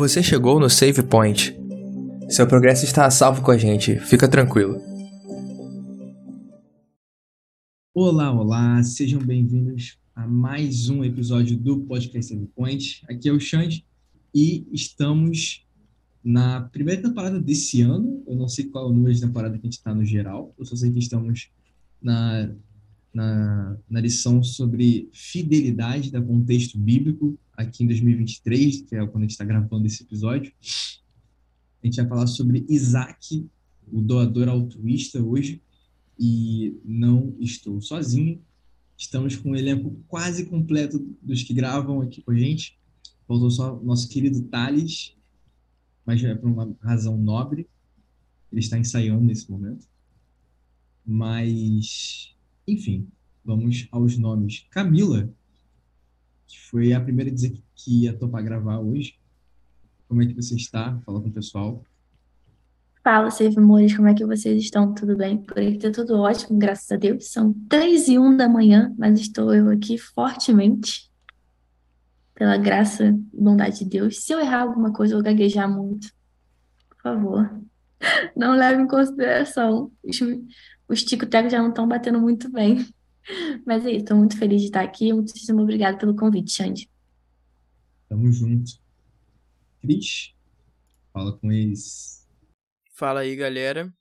Você chegou no Save Point. Seu progresso está a salvo com a gente, fica tranquilo. Olá, olá, sejam bem-vindos a mais um episódio do Podcast Save Point. Aqui é o Xande e estamos na primeira temporada desse ano. Eu não sei qual é o número de temporada que a gente está no geral, eu só sei que estamos na, na, na lição sobre fidelidade da contexto bíblico aqui em 2023, que é quando a gente está gravando esse episódio. A gente vai falar sobre Isaac, o doador altruísta hoje, e não estou sozinho. Estamos com um elenco quase completo dos que gravam aqui com a gente. Faltou só nosso querido Thales, mas é por uma razão nobre. Ele está ensaiando nesse momento. Mas, enfim, vamos aos nomes. Camila, que foi a primeira a dizer que ia topar gravar hoje. Como é que você está? Fala com o pessoal. Fala, Servimores, como é que vocês estão? Tudo bem? Por aqui tá tudo ótimo, graças a Deus. São três e um da manhã, mas estou eu aqui fortemente, pela graça e bondade de Deus. Se eu errar alguma coisa ou gaguejar muito, por favor, não leve em consideração. Os, ticotecos já não estão batendo muito bem. Mas é isso, estou muito feliz de estar aqui. Muitíssimo obrigado pelo convite, Xande. Tamo junto. Cris, fala com eles. Fala aí, galera.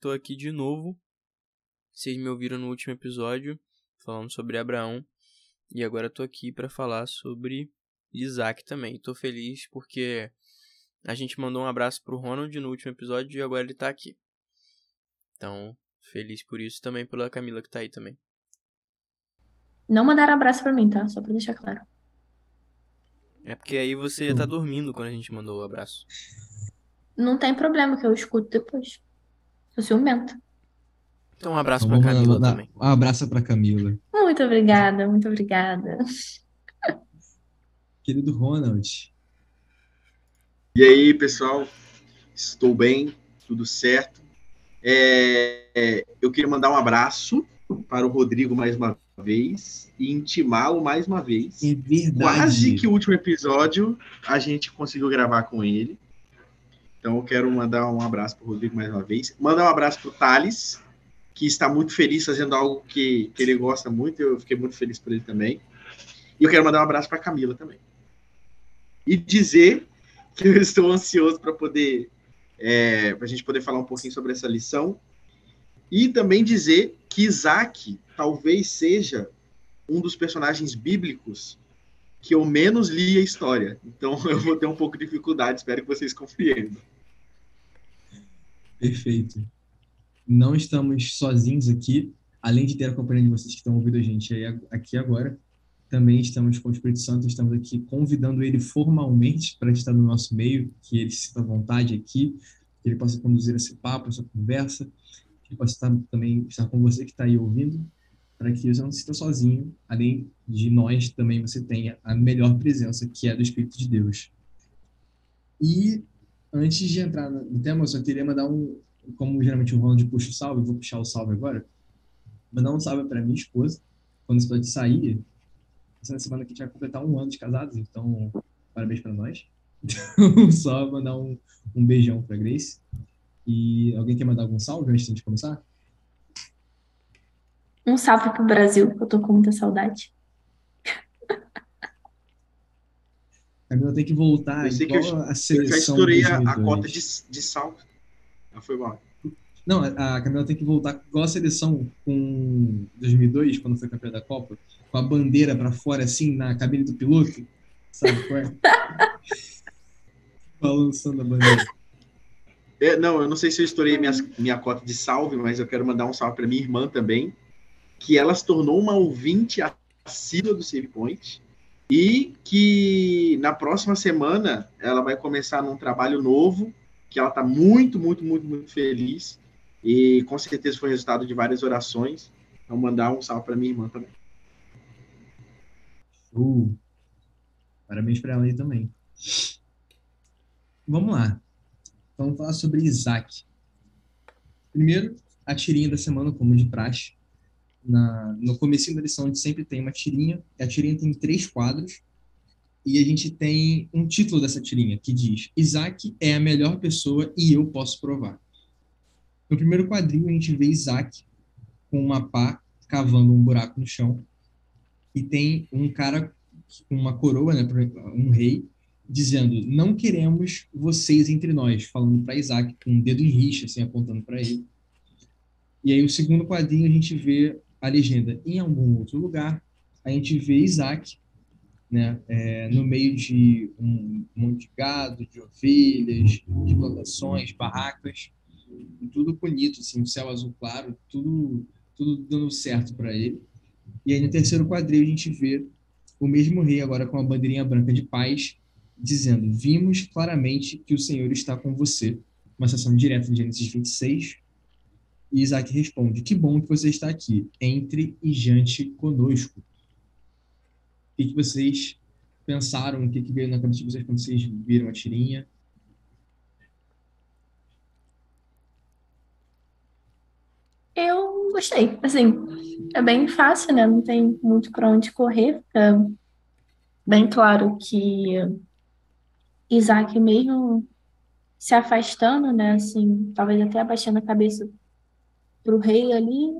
Tô aqui de novo. Vocês me ouviram no último episódio falando sobre Abraão e agora tô aqui para falar sobre Isaac também. Tô feliz porque a gente mandou um abraço pro Ronald no último episódio e agora ele tá aqui. Então, feliz por isso também pela Camila que tá aí também. Não mandaram abraço pra mim, tá? Só pra deixar claro. É porque aí você tá dormindo quando a gente mandou o abraço. Não tem problema, que eu escuto depois. Sou ciumenta. Então um abraço Então, pra Camila mandar também. Um abraço para Camila. Muito obrigada, muito obrigada. Querido Ronald, E aí, pessoal? Estou bem, tudo certo. É, é, eu queria mandar um abraço para o Rodrigo mais uma vez e intimá-lo mais uma vez. é verdade. Quase que o último episódio a gente conseguiu gravar com ele. Então eu quero mandar um abraço para o Rodrigo mais uma vez. Mandar um abraço para o Thales, que está muito feliz fazendo algo que, que ele gosta muito. Eu fiquei muito feliz por ele também. E eu quero mandar um abraço para Camila também. E dizer que eu estou ansioso para poder é, para a gente poder falar um pouquinho sobre essa lição e também dizer que Isaac talvez seja um dos personagens bíblicos que eu menos li a história. Então eu vou ter um pouco de dificuldade, espero que vocês compreendam. Perfeito. Não estamos sozinhos aqui, além de ter a companhia de vocês que estão ouvindo a gente aí, aqui agora. Também estamos com o Espírito Santo, estamos aqui convidando ele formalmente para estar no nosso meio, que ele se sinta à vontade aqui, que ele possa conduzir esse papo, essa conversa, que ele possa estar, também estar com você que está aí ouvindo, para que você não se sinta sozinho, além de nós também você tenha a melhor presença, que é do Espírito de Deus. E antes de entrar no tema, eu só queria mandar um, como geralmente o Ronald puxa o salve, eu vou puxar o salve agora, mandar um salve para minha esposa, quando você pode sair, essa semana que a gente vai completar um ano de casados, então parabéns para nós. Então, só mandar um, um beijão para Grace. E alguém quer mandar algum salve antes de começar? Um salve pro Brasil, que eu tô com muita saudade. Camila tem que voltar Eu sei que eu, a eu seleção já estourei a, a 2002. cota de, de sal. Ah, foi mal. Não, a Camila tem que voltar igual a seleção com 2002, quando foi campeã da Copa, com a bandeira para fora, assim, na cabine do piloto. Sabe qual é? Balançando a bandeira. É, não, eu não sei se eu estourei minhas, minha cota de salve, mas eu quero mandar um salve para minha irmã também, que ela se tornou uma ouvinte assídua do Save Point e que na próxima semana ela vai começar num trabalho novo, que ela está muito, muito, muito, muito feliz e com certeza foi resultado de várias orações. Então mandar um salve para minha irmã também. Uh, parabéns para ela aí também. Vamos lá. Vamos falar sobre Isaac. Primeiro, a tirinha da semana, como de praxe. Na, no começo da lição, a gente sempre tem uma tirinha. A tirinha tem três quadros. e a gente tem um título dessa tirinha que diz: Isaac é a melhor pessoa e eu posso provar. No primeiro quadrinho, a gente vê Isaac com uma pá cavando um buraco no chão e tem um cara com uma coroa, né, um rei, dizendo: Não queremos vocês entre nós, falando para Isaac com um dedo em rixa, assim, apontando para ele. E aí, o segundo quadrinho, a gente vê a legenda em algum outro lugar, a gente vê Isaac né, é, no meio de um monte de gado, de ovelhas, de plantações, barracas, tudo bonito, assim, o céu azul claro, tudo, tudo dando certo para ele. E aí no terceiro quadril a gente vê o mesmo rei agora com a bandeirinha branca de paz, dizendo: Vimos claramente que o Senhor está com você. Uma sessão direta de Gênesis 26. E Isaac responde: Que bom que você está aqui. Entre e jante conosco que, que vocês pensaram, o que, que veio na cabeça de vocês quando vocês viram a tirinha? Eu gostei. Assim, é bem fácil, né? Não tem muito para onde correr. Fica bem claro que Isaac, mesmo se afastando, né? Assim, talvez até abaixando a cabeça para o rei ali,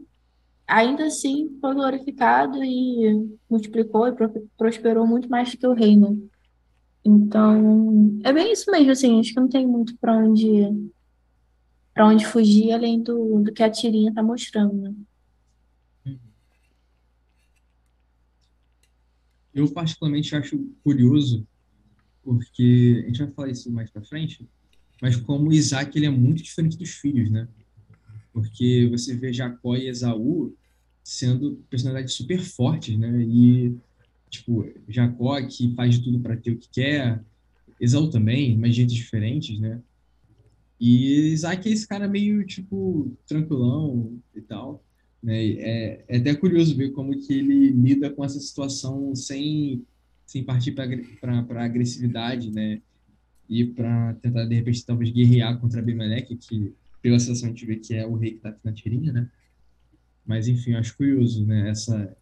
ainda assim foi glorificado e multiplicou e prosperou muito mais do que o reino. Então, é bem isso mesmo, assim, acho que não tem muito para onde para onde fugir além do, do que a tirinha está mostrando, né? Eu particularmente acho curioso, porque a gente vai falar isso mais para frente, mas como Isaac ele é muito diferente dos filhos, né? porque você vê Jacó e Esaú sendo personalidades super fortes, né? E, tipo, Jacó que faz de tudo para ter o que quer, Esaú também, mas jeitos diferentes, né? E Isaac é esse cara meio, tipo, tranquilão e tal. Né? É, é até curioso ver como que ele lida com essa situação sem, sem partir para agressividade, né? E para tentar, de repente, talvez guerrear contra Abimeleque, que pela sensação gente vê que é o rei que está aqui na tirinha, né? Mas, enfim, eu acho curioso, né? Essa...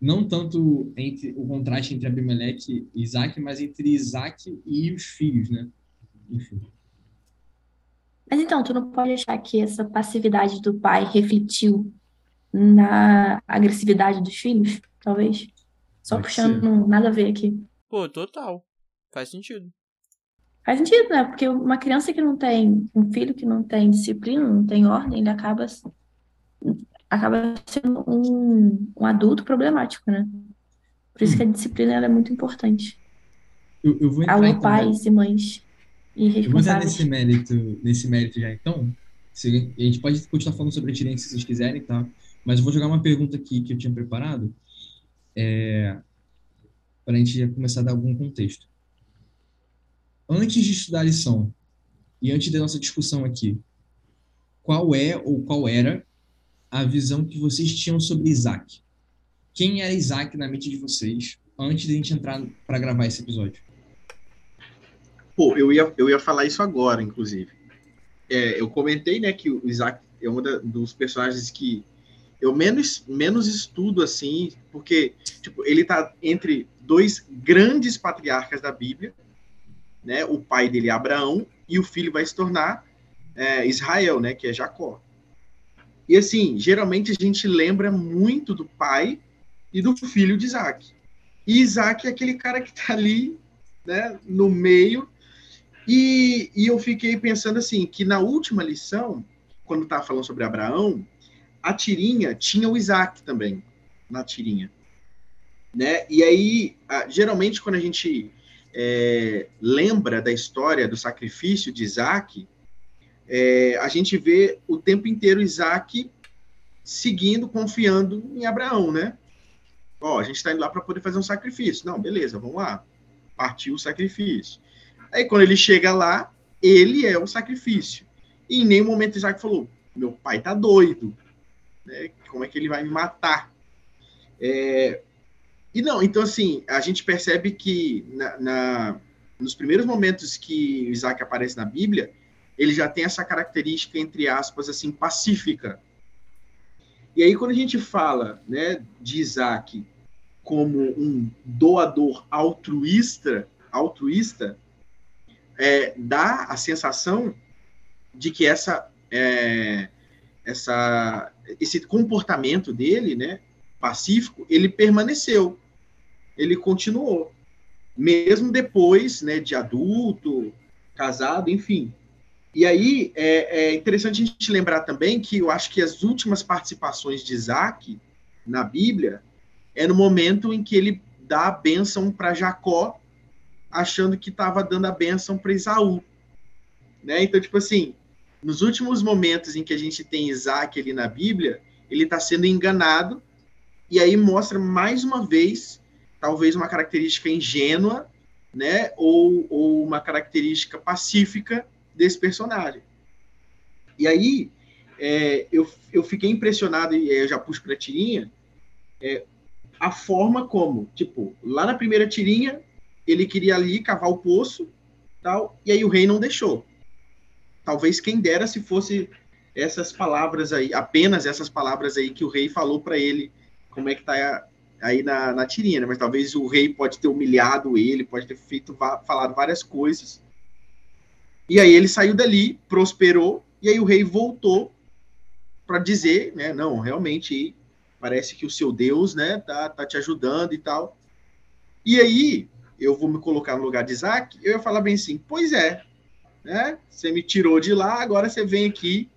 Não tanto entre o contraste entre Abimeleque e Isaac, mas entre Isaac e os filhos, né? Enfim. Mas então, tu não pode achar que essa passividade do pai refletiu na agressividade dos filhos, talvez? Só pode puxando ser. nada a ver aqui. Pô, total. Faz sentido. Faz sentido, né? Porque uma criança que não tem, um filho que não tem disciplina, não tem ordem, ele acaba, acaba sendo um, um adulto problemático, né? Por isso hum. que a disciplina é muito importante. Eu, eu vou entrar, Alô, então, pais né? e mães e vou entrar nesse mérito, nesse mérito já, então. Se, a gente pode continuar falando sobre tirência se vocês quiserem, tá? Mas eu vou jogar uma pergunta aqui que eu tinha preparado, é, para a gente começar a dar algum contexto antes de estudar a lição e antes da nossa discussão aqui, qual é ou qual era a visão que vocês tinham sobre Isaac? Quem era Isaac na mente de vocês antes de a gente entrar para gravar esse episódio? Pô, eu ia, eu ia falar isso agora, inclusive. É, eu comentei, né, que o Isaac é um da, dos personagens que eu menos, menos estudo, assim, porque, tipo, ele tá entre dois grandes patriarcas da Bíblia, né, o pai dele é Abraão, e o filho vai se tornar é, Israel, né, que é Jacó. E assim, geralmente a gente lembra muito do pai e do filho de Isaac. E Isaac é aquele cara que está ali, né, no meio. E, e eu fiquei pensando assim, que na última lição, quando estava falando sobre Abraão, a tirinha tinha o Isaac também, na tirinha. Né? E aí, geralmente, quando a gente é, lembra da história do sacrifício de Isaac, é, a gente vê o tempo inteiro Isaac seguindo, confiando em Abraão, né? Ó, a gente está indo lá para poder fazer um sacrifício. Não, beleza, vamos lá. Partiu o sacrifício. Aí quando ele chega lá, ele é o sacrifício. E em nenhum momento Isaac falou: meu pai tá doido. Né? Como é que ele vai me matar? É, e não, então assim, a gente percebe que na, na, nos primeiros momentos que Isaac aparece na Bíblia, ele já tem essa característica, entre aspas, assim, pacífica. E aí, quando a gente fala né, de Isaac como um doador altruísta, altruísta é, dá a sensação de que essa, é, essa, esse comportamento dele, né, pacífico, ele permaneceu, ele continuou, mesmo depois, né, de adulto, casado, enfim. E aí é, é interessante a gente lembrar também que eu acho que as últimas participações de Isaac na Bíblia é no momento em que ele dá a bênção para Jacó, achando que estava dando a bênção para Isaú. Né? Então, tipo assim, nos últimos momentos em que a gente tem Isaac ali na Bíblia, ele está sendo enganado, e aí mostra mais uma vez, talvez uma característica ingênua, né? ou, ou uma característica pacífica desse personagem. E aí, é, eu, eu fiquei impressionado, e eu já puxo para a tirinha, é, a forma como, tipo, lá na primeira tirinha, ele queria ali cavar o poço, tal, e aí o rei não deixou. Talvez quem dera se fosse essas palavras aí, apenas essas palavras aí que o rei falou para ele, como é que tá aí na, na tirinha, né? Mas talvez o rei pode ter humilhado ele, pode ter feito, falado várias coisas. E aí ele saiu dali, prosperou, e aí o rei voltou para dizer, né, não, realmente parece que o seu Deus, né, tá, tá te ajudando e tal. E aí, eu vou me colocar no lugar de Isaac, eu ia falar bem assim, pois é, né, você me tirou de lá, agora você vem aqui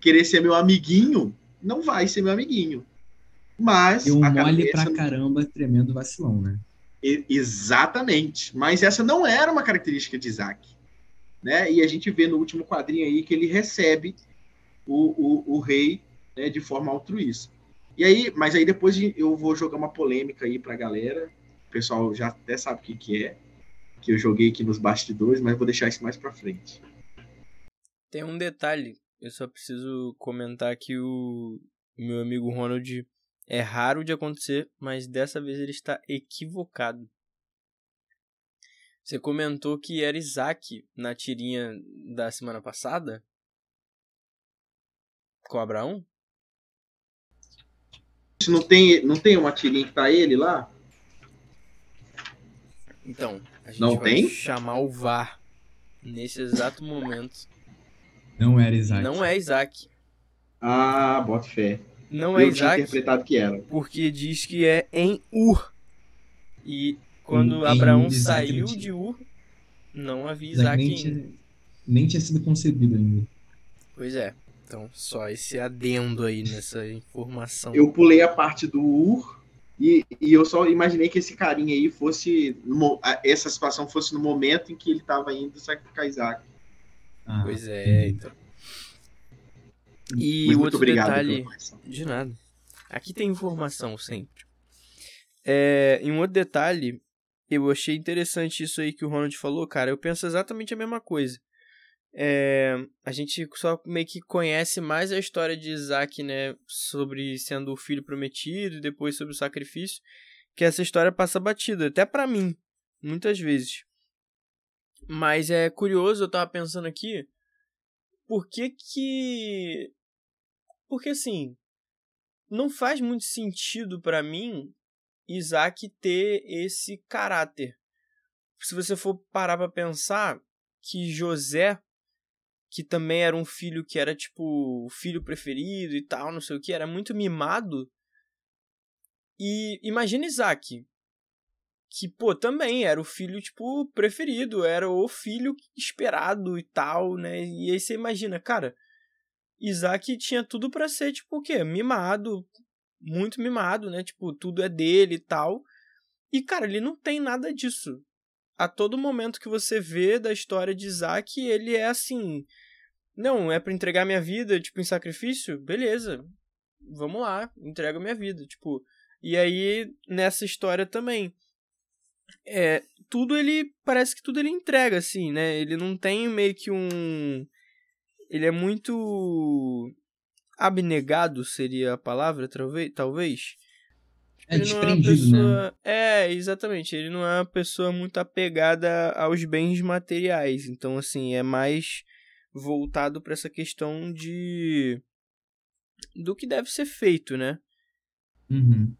querer ser meu amiguinho, não vai ser meu amiguinho. Mas... E um mole pra caramba, tremendo vacilão, né? Exatamente. Mas essa não era uma característica de Isaac. Né? E a gente vê no último quadrinho aí que ele recebe o, o, o rei né, de forma altruísta. E aí, mas aí depois eu vou jogar uma polêmica aí pra galera. O pessoal já até sabe o que, que é, que eu joguei aqui nos bastidores, mas vou deixar isso mais pra frente. Tem um detalhe, eu só preciso comentar que o meu amigo Ronald é raro de acontecer, mas dessa vez ele está equivocado. Você comentou que era Isaac na tirinha da semana passada? Com Abraão? Não tem, não tem uma tirinha que tá ele lá? Então, a gente não vai tem? chamar o VAR nesse exato momento. Não era Isaac. Não é Isaac. Ah, bota fé. Não é eu tinha Isaac interpretado que era. porque diz que é em Ur. E quando Em- Abraão Isaac saiu tinha. de Ur, não havia Isaac Isaac nem, ainda. tinha, nem tinha sido concebido ainda. Pois é. Então, só esse adendo aí nessa informação. Eu pulei a parte do Ur e, e eu só imaginei que esse carinha aí fosse. essa situação fosse no momento em que ele tava indo sacrificar Isaac. Ah, Pois é, então. E Mas outro obrigado detalhe. De nada. Aqui tem informação sempre. É, e um outro detalhe, eu achei interessante isso aí que o Ronald falou, cara. Eu penso exatamente a mesma coisa. É, a gente só meio que conhece mais a história de Isaac, né? Sobre sendo o filho prometido e depois sobre o sacrifício. Que essa história passa batida, até pra mim, muitas vezes. Mas é curioso, eu tava pensando aqui, por que que. Porque assim, não faz muito sentido pra mim Isaac ter esse caráter. Se você for parar pra pensar que José, que também era um filho que era tipo o filho preferido e tal, não sei o que, era muito mimado. E imagina Isaac, que, pô, também era o filho, tipo, preferido, era o filho esperado e tal, né? E aí você imagina, cara, Isaac tinha tudo pra ser, tipo, o quê? Mimado, muito mimado, né? Tipo, tudo é dele e tal. E, cara, ele não tem nada disso. A todo momento que você vê da história de Isaac, ele é assim. Não, é pra entregar minha vida, tipo, em sacrifício? Beleza. Vamos lá, entrega minha vida. Tipo, e aí, nessa história também. É, tudo ele. Parece que tudo ele entrega, assim, né? Ele não tem meio que um. Ele é muito. Abnegado seria a palavra, talvez. É Ele não uma desprendido, né? pessoa... É, exatamente. Ele não é uma pessoa muito apegada aos bens materiais. Então, assim, é mais voltado para essa questão de. do que deve ser feito, né? Uhum.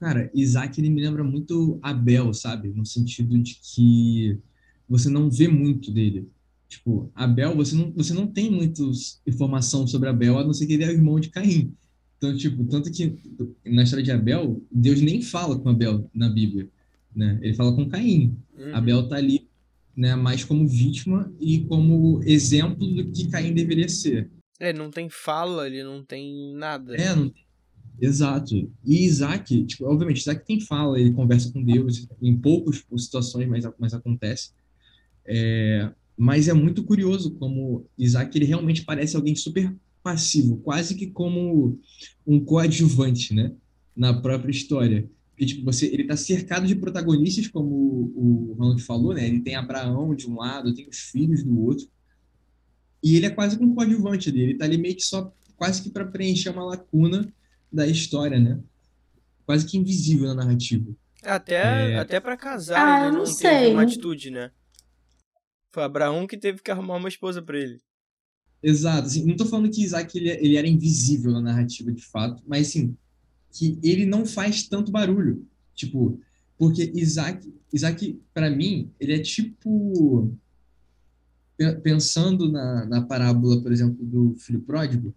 Cara, Isaac ele me lembra muito Abel, sabe? No sentido de que você não vê muito dele. Tipo, Abel, você não, você não tem muita informação sobre Abel, a não ser que ele é o irmão de Caim. Então, tipo, tanto que na história de Abel, Deus nem fala com Abel na Bíblia, né? Ele fala com Caim. Uhum. Abel tá ali, né, mais como vítima e como exemplo do que Caim deveria ser. É, não tem fala, ele não tem nada. É, não... exato. E Isaac, tipo, obviamente, Isaac tem fala, ele conversa com Deus em poucas situações, mas, mas acontece. É, mas é muito curioso como Isaac ele realmente parece alguém super passivo, quase que como um coadjuvante, né, na própria história. Porque, tipo, você, ele está cercado de protagonistas, como o, o Ronald falou, né? Ele tem Abraão de um lado, tem os filhos do outro. E ele é quase como um coadjuvante dele. Ele está ali meio que só, quase que para preencher uma lacuna da história, né? Quase que invisível na narrativa. Até, É. até para casar Ah, ele eu não não teve sei. uma atitude, né? Foi Abraão que teve que arrumar uma esposa pra ele. Exato. Assim, não estou falando que Isaac ele, ele era invisível na narrativa de fato, mas assim, que ele não faz tanto barulho. Tipo, porque Isaac, Isaac para mim, ele é tipo. pe- Pensando na, na parábola, por exemplo, do filho pródigo,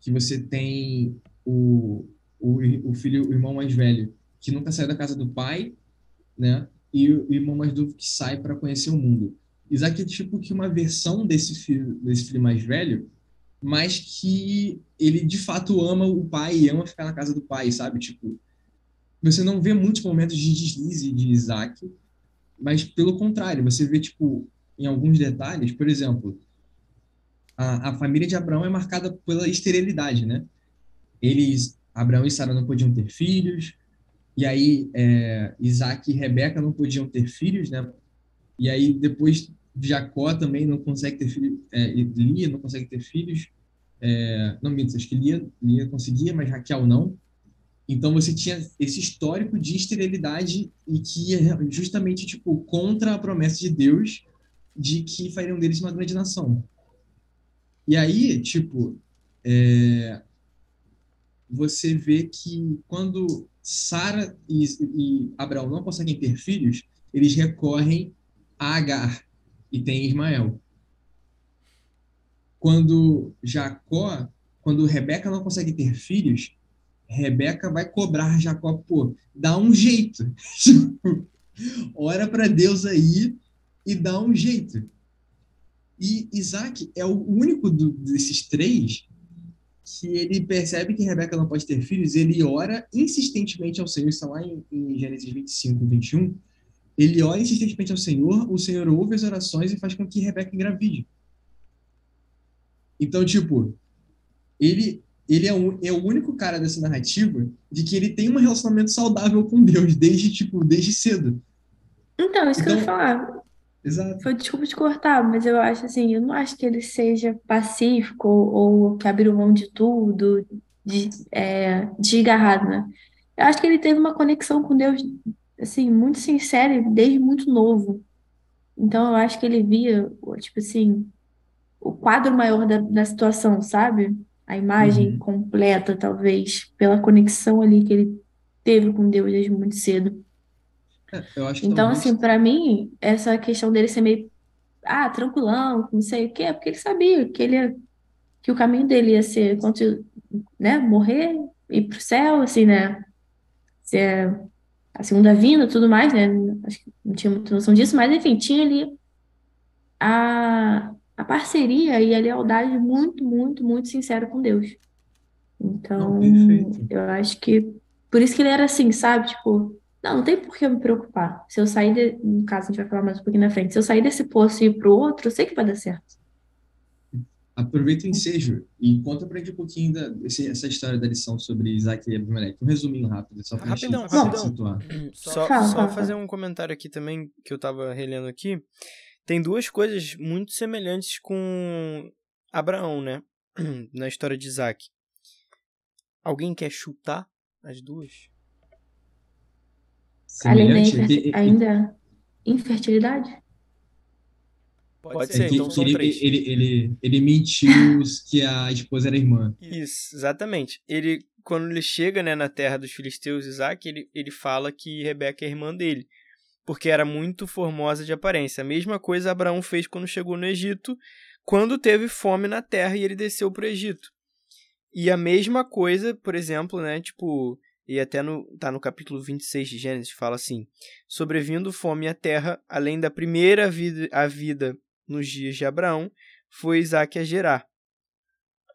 que você tem o, o, o filho, o irmão mais velho, que nunca saiu da casa do pai, né? E o irmão mais novo que sai para conhecer o mundo. Isaac é tipo que uma versão desse filho, desse filho mais velho, mas que ele de fato ama o pai e ama ficar na casa do pai, sabe? Tipo, você não vê muitos momentos de deslize de Isaac, mas pelo contrário, você vê tipo em alguns detalhes, por exemplo, a, a família de Abraão é marcada pela esterilidade, né? Eles, Abraão e Sara não podiam ter filhos, e aí é, Isaac e Rebeca não podiam ter filhos, né? E aí depois Jacó também não consegue ter filhos, é, Lia não consegue ter filhos. É, não minto, acho que Lia, Lia conseguia, mas Raquel não. Então você tinha esse histórico de esterilidade e que ia justamente tipo contra a promessa de Deus de que fariam deles uma grande nação. E aí, tipo, é, você vê que quando Sara e, e Abraão não conseguem ter filhos, eles recorrem a Agar e tem Ismael. Quando Jacó, quando Rebeca não consegue ter filhos, Rebeca vai cobrar Jacó, pô, dá um jeito. Ora para Deus aí e dá um jeito. E Isaac é o único do- desses três que ele percebe que Rebeca não pode ter filhos, ele ora insistentemente ao Senhor, está lá em, em Gênesis 25, 21, ele ora insistentemente ao Senhor, o Senhor ouve as orações e faz com que Rebeca engravide. Então, tipo, ele, ele é, o, é o único cara dessa narrativa de que ele tem um relacionamento saudável com Deus desde, tipo, desde cedo. Então, isso que eu Então- falar. Exato. Foi desculpa te cortar, mas eu acho assim, eu não acho que ele seja pacífico ou, ou que abriu mão de tudo, de, é, desgarrado, né? Eu acho que ele teve uma conexão com Deus, assim, muito sincera desde muito novo. Então, eu acho que ele via, tipo assim, o quadro maior da, da situação, sabe? A imagem Uhum. completa, talvez, pela conexão ali que ele teve com Deus desde muito cedo. É, Então, assim, pra mim, essa questão dele ser meio, ah, tranquilão, não sei o quê, é porque ele sabia que ele que o caminho dele ia ser, né, morrer, ir pro céu, assim, né, ser a segunda vinda, tudo mais, né, acho que não tinha muita noção disso, mas, enfim, tinha ali a, a parceria e a lealdade muito, muito, muito sincera com Deus. Então, Não, eu acho que por isso que ele era assim, sabe? Tipo, não, não tem por que eu me preocupar. Se eu sair, de... no caso, a gente vai falar mais um pouquinho na frente, se eu sair desse poço e ir pro outro, eu sei que vai dar certo. Aproveita o ensejo e conta pra gente um pouquinho da, esse- essa história da lição sobre Isaac e Abimeleque. Um resuminho rápido, só pra Rapidão, gente rapidão. situar. Só, só fazer um comentário aqui também, que eu tava relendo aqui. Tem duas coisas muito semelhantes com Abraão, né? Na história de Isaac. Alguém quer chutar as duas? Além da Semelhante, infer- é que- ainda infertilidade? Pode é ser, que- então que são ele, três. ele, ele, ele mentiu que a esposa era irmã. Isso, exatamente. Ele quando ele chega né, na terra dos filisteus, Isaac, ele, ele fala que Rebeca é irmã dele, porque era muito formosa de aparência. A mesma coisa Abraão fez quando chegou no Egito, quando teve fome na terra e ele desceu para o Egito. E a mesma coisa, por exemplo, né, tipo, e até no, tá no capítulo 26 de Gênesis, fala assim: Sobrevindo fome à terra, além da primeira vida, a vida nos dias de Abraão, foi Isaac a gerar.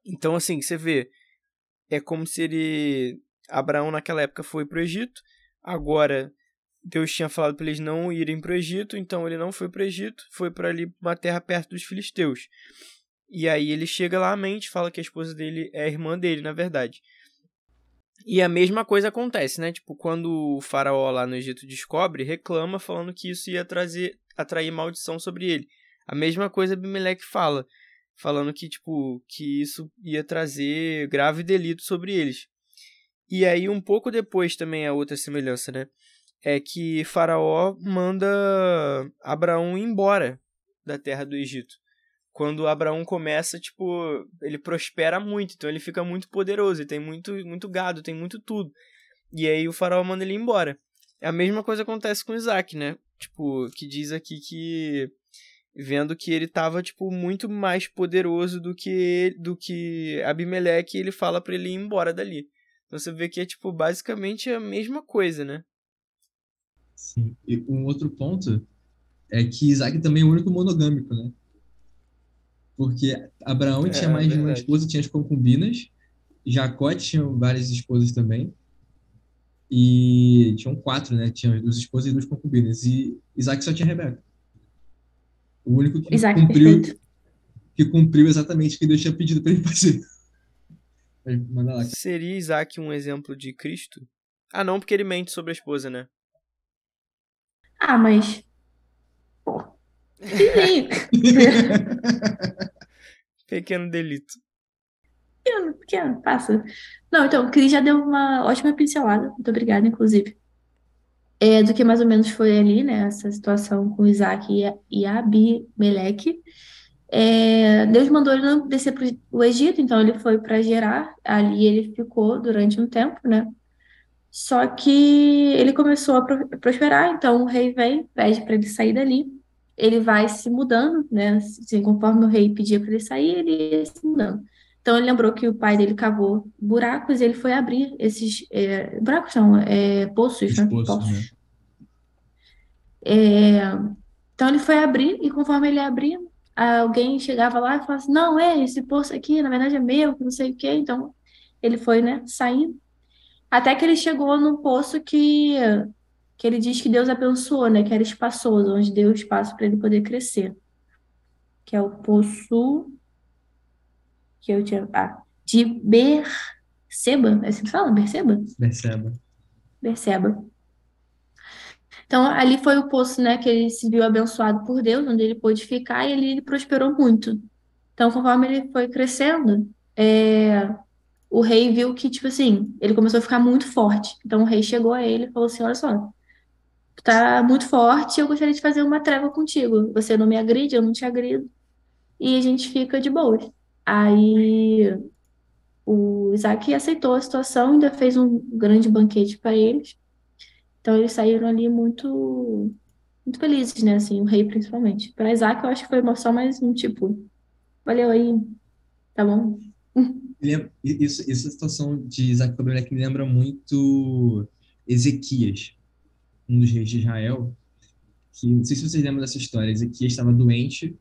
Então, assim, você vê, é como se ele. Abraão naquela época foi para o Egito, agora Deus tinha falado para eles não irem para o Egito, então ele não foi para o Egito, foi para ali uma terra perto dos filisteus. E aí ele chega lá, mente, fala que a esposa dele é irmã dele, na verdade. E a mesma coisa acontece, né? Tipo, quando o faraó lá no Egito descobre, reclama falando que isso ia trazer atrair maldição sobre ele. A mesma coisa Abimeleque fala, falando que tipo que isso ia trazer grave delito sobre eles. E aí um pouco depois também a outra semelhança, né? É que Faraó manda Abraão embora da terra do Egito quando Abraão começa, tipo, ele prospera muito, então ele fica muito poderoso, ele tem muito, muito gado, tem muito tudo. E aí o faraó manda ele embora. A mesma coisa acontece com Isaac, né? Tipo, que diz aqui que vendo que ele tava tipo muito mais poderoso do que do que Abimeleque, ele fala para ele ir embora dali. Então você vê que é tipo basicamente a mesma coisa, né? Sim. E um outro ponto é que Isaac também é o único monogâmico, né? Porque Abraão é, tinha mais de uma esposa, tinha as concubinas. Jacó tinha várias esposas também. E tinham quatro, né? Tinha duas esposas e duas concubinas. E Isaac só tinha Rebeca. O único que Isaac, cumpriu perfeito. que cumpriu exatamente o que Deus tinha pedido para ele fazer. Seria Isaac um exemplo de Cristo? Ah, não, porque ele mente sobre a esposa, né? Ah, mas Pequeno delito. Pequeno, pequeno, passa. Não, então, o Cris já deu uma ótima pincelada, muito obrigada, inclusive, é, do que mais ou menos foi ali, né, essa situação com Isaac e, e Abimeleque. É, Deus mandou ele não descer para o Egito, então ele foi para Gerar, ali ele ficou durante um tempo, né? Só que ele começou a prosperar, então o rei vem, pede para ele sair dali ele vai se mudando, né? Assim, conforme o rei pedia para ele sair, ele ia se mudando. Então ele lembrou que o pai dele cavou buracos e ele foi abrir esses é, buracos não, é, poços, né? Poços. Né? É, então ele foi abrir e conforme ele abria, alguém chegava lá e falava assim, não, é, esse poço aqui, na verdade é meu, não sei o quê. Então ele foi, né, saindo. Até que ele chegou num poço que que ele diz que Deus abençoou, né? Que era espaçoso, onde deu espaço para ele poder crescer. Que é o poço que eu tinha. Ah, de Berseba. É assim que fala? Berseba? Berseba. Berseba. Então, ali foi o poço, né, que ele se viu abençoado por Deus, onde ele pôde ficar, e ali ele prosperou muito. Então, conforme ele foi crescendo, é, o rei viu que, tipo assim, ele começou a ficar muito forte. Então, o rei chegou a ele e falou assim: Olha só, tá muito forte, eu gostaria de fazer uma trégua contigo. Você não me agride, eu não te agrido. E a gente fica de boa. Aí o Isaac aceitou a situação, ainda fez um grande banquete para eles. Então eles saíram ali muito muito felizes, né? Assim, o rei principalmente. Para Isaac eu acho que foi só mais um tipo, valeu aí, tá bom? Isso, essa situação de Isaac e Abimelech me lembra muito Ezequias um dos reis de Israel, que não sei se vocês lembram dessa história, Ezequias estava doente,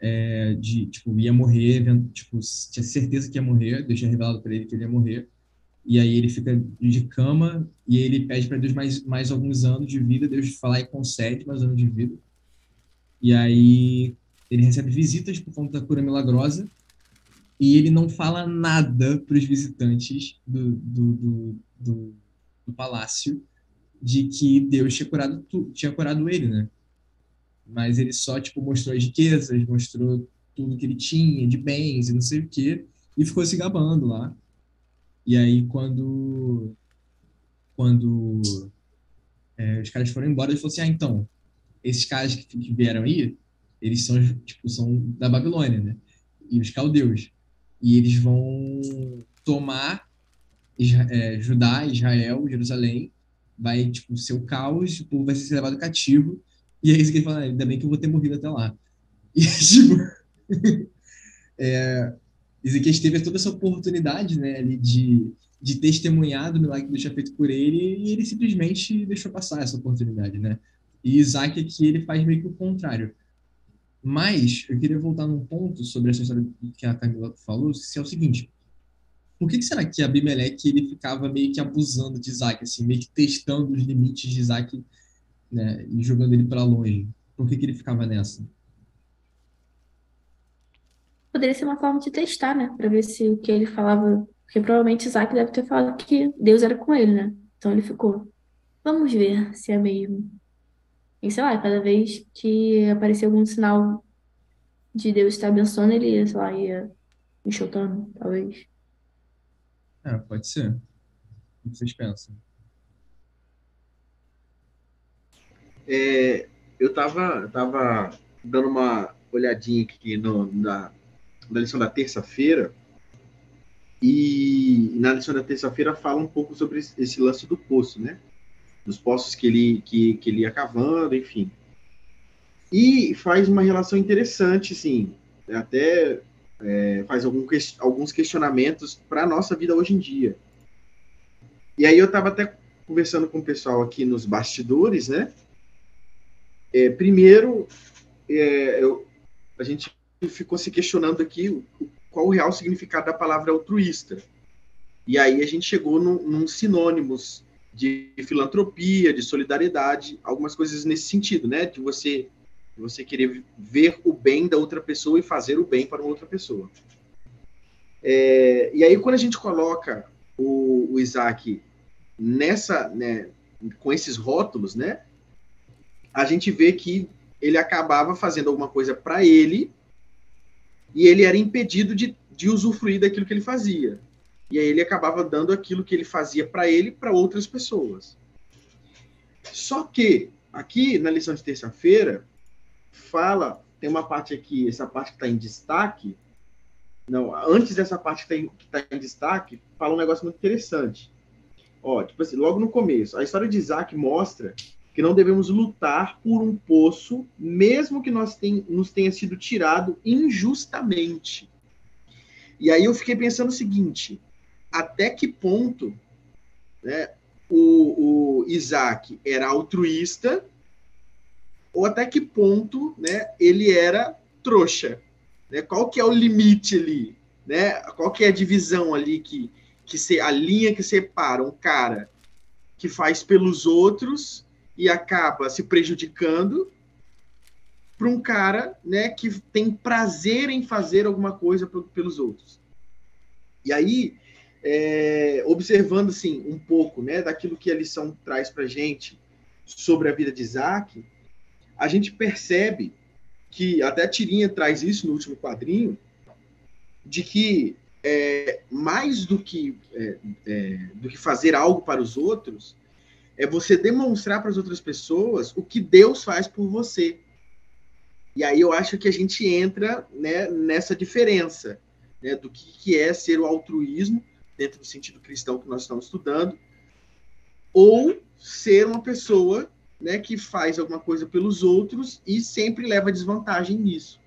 é, de, tipo, ia morrer, tipo, tinha certeza que ia morrer, Deus tinha revelado para ele que ele ia morrer, e aí ele fica de cama e ele pede para Deus mais, mais alguns anos de vida, Deus fala e concede mais anos de vida, e aí ele recebe visitas por conta da cura milagrosa, e ele não fala nada para os visitantes do, do, do, do, do palácio, de que Deus tinha curado, tinha curado ele, né? Mas ele só, tipo, mostrou as riquezas, mostrou tudo que ele tinha de bens e não sei o quê, e ficou se gabando lá. E aí, quando, quando é, os caras foram embora, ele falou assim, ah, então, esses caras que, que vieram aí, eles são, tipo, são da Babilônia, né? E os caldeus. E eles vão tomar é, Judá, Israel, Jerusalém, vai tipo, ser o caos, o povo vai ser levado cativo, e é isso que ele fala, ainda bem que eu vou ter morrido até lá. E, tipo, é, teve toda essa oportunidade, né, ali de, de testemunhar do milagre que Deus tinha feito por ele, e ele simplesmente deixou passar essa oportunidade, né? E Isaac aqui, ele faz meio que o contrário. Mas, eu queria voltar num ponto sobre essa história que a Camila falou, que é o seguinte, por que, que será que Abimeleque ele ficava meio que abusando de Isaac, assim, meio que testando os limites de Isaac né, e jogando ele para longe? Por que, que ele ficava nessa? Poderia ser uma forma de testar, né? Para ver se o que ele falava. Porque provavelmente Isaac deve ter falado que Deus era com ele, né? Então ele ficou. Vamos ver se é mesmo. E sei lá, cada vez que aparecia algum sinal de Deus estar abençoando, ele ia, sei lá, ia enxotando, talvez. É, pode ser. O que vocês pensam? É, eu tava, tava dando uma olhadinha aqui no, na, na lição da terça-feira, e na lição da terça-feira fala um pouco sobre esse lance do poço, né? Dos poços que ele, que, que ele ia cavando, enfim. E faz uma relação interessante, sim. Até é, faz algum, alguns questionamentos para a nossa vida hoje em dia. E aí eu estava até conversando com o pessoal aqui nos bastidores, né? É, primeiro, é, eu, a gente ficou se questionando aqui qual o real significado da palavra altruísta. E aí a gente chegou num, num sinônimos de filantropia, de solidariedade, algumas coisas nesse sentido, né? De você você querer ver o bem da outra pessoa e fazer o bem para outra pessoa. É, e aí, quando a gente coloca o, o Isaac nessa, né, com esses rótulos, né, a gente vê que ele acabava fazendo alguma coisa para ele e ele era impedido de, de usufruir daquilo que ele fazia. E aí ele acabava dando aquilo que ele fazia para ele para outras pessoas. Só que aqui na lição de terça-feira fala, tem uma parte aqui, essa parte que está em destaque. Não, antes dessa parte que está em, tá em, destaque, fala um negócio muito interessante. Ó, tipo assim, logo no começo, a história de Isaac mostra que não devemos lutar por um poço, mesmo que nós tem, nos tenha sido tirado injustamente. E aí eu fiquei pensando o seguinte: até que ponto né, o, o Isaac era altruísta ou até que ponto né, ele era trouxa. Né? Qual que é o limite ali? Né? Qual que é a divisão ali que, que se, a linha que separa um cara que faz pelos outros e acaba se prejudicando para um cara né, que tem prazer em fazer alguma coisa pelos outros. E aí, é, observando assim, um pouco né, daquilo que a lição traz para gente sobre a vida de Isaac, a gente percebe que, até a Tirinha traz isso no último quadrinho, de que é, mais do que, é, é, do que fazer algo para os outros, é você demonstrar para as outras pessoas o que Deus faz por você. E aí eu acho que a gente entra né, nessa diferença né, do que, que é ser o altruísmo, dentro do sentido cristão que nós estamos estudando, ou ser uma pessoa né, que faz alguma coisa pelos outros e sempre leva desvantagem nisso.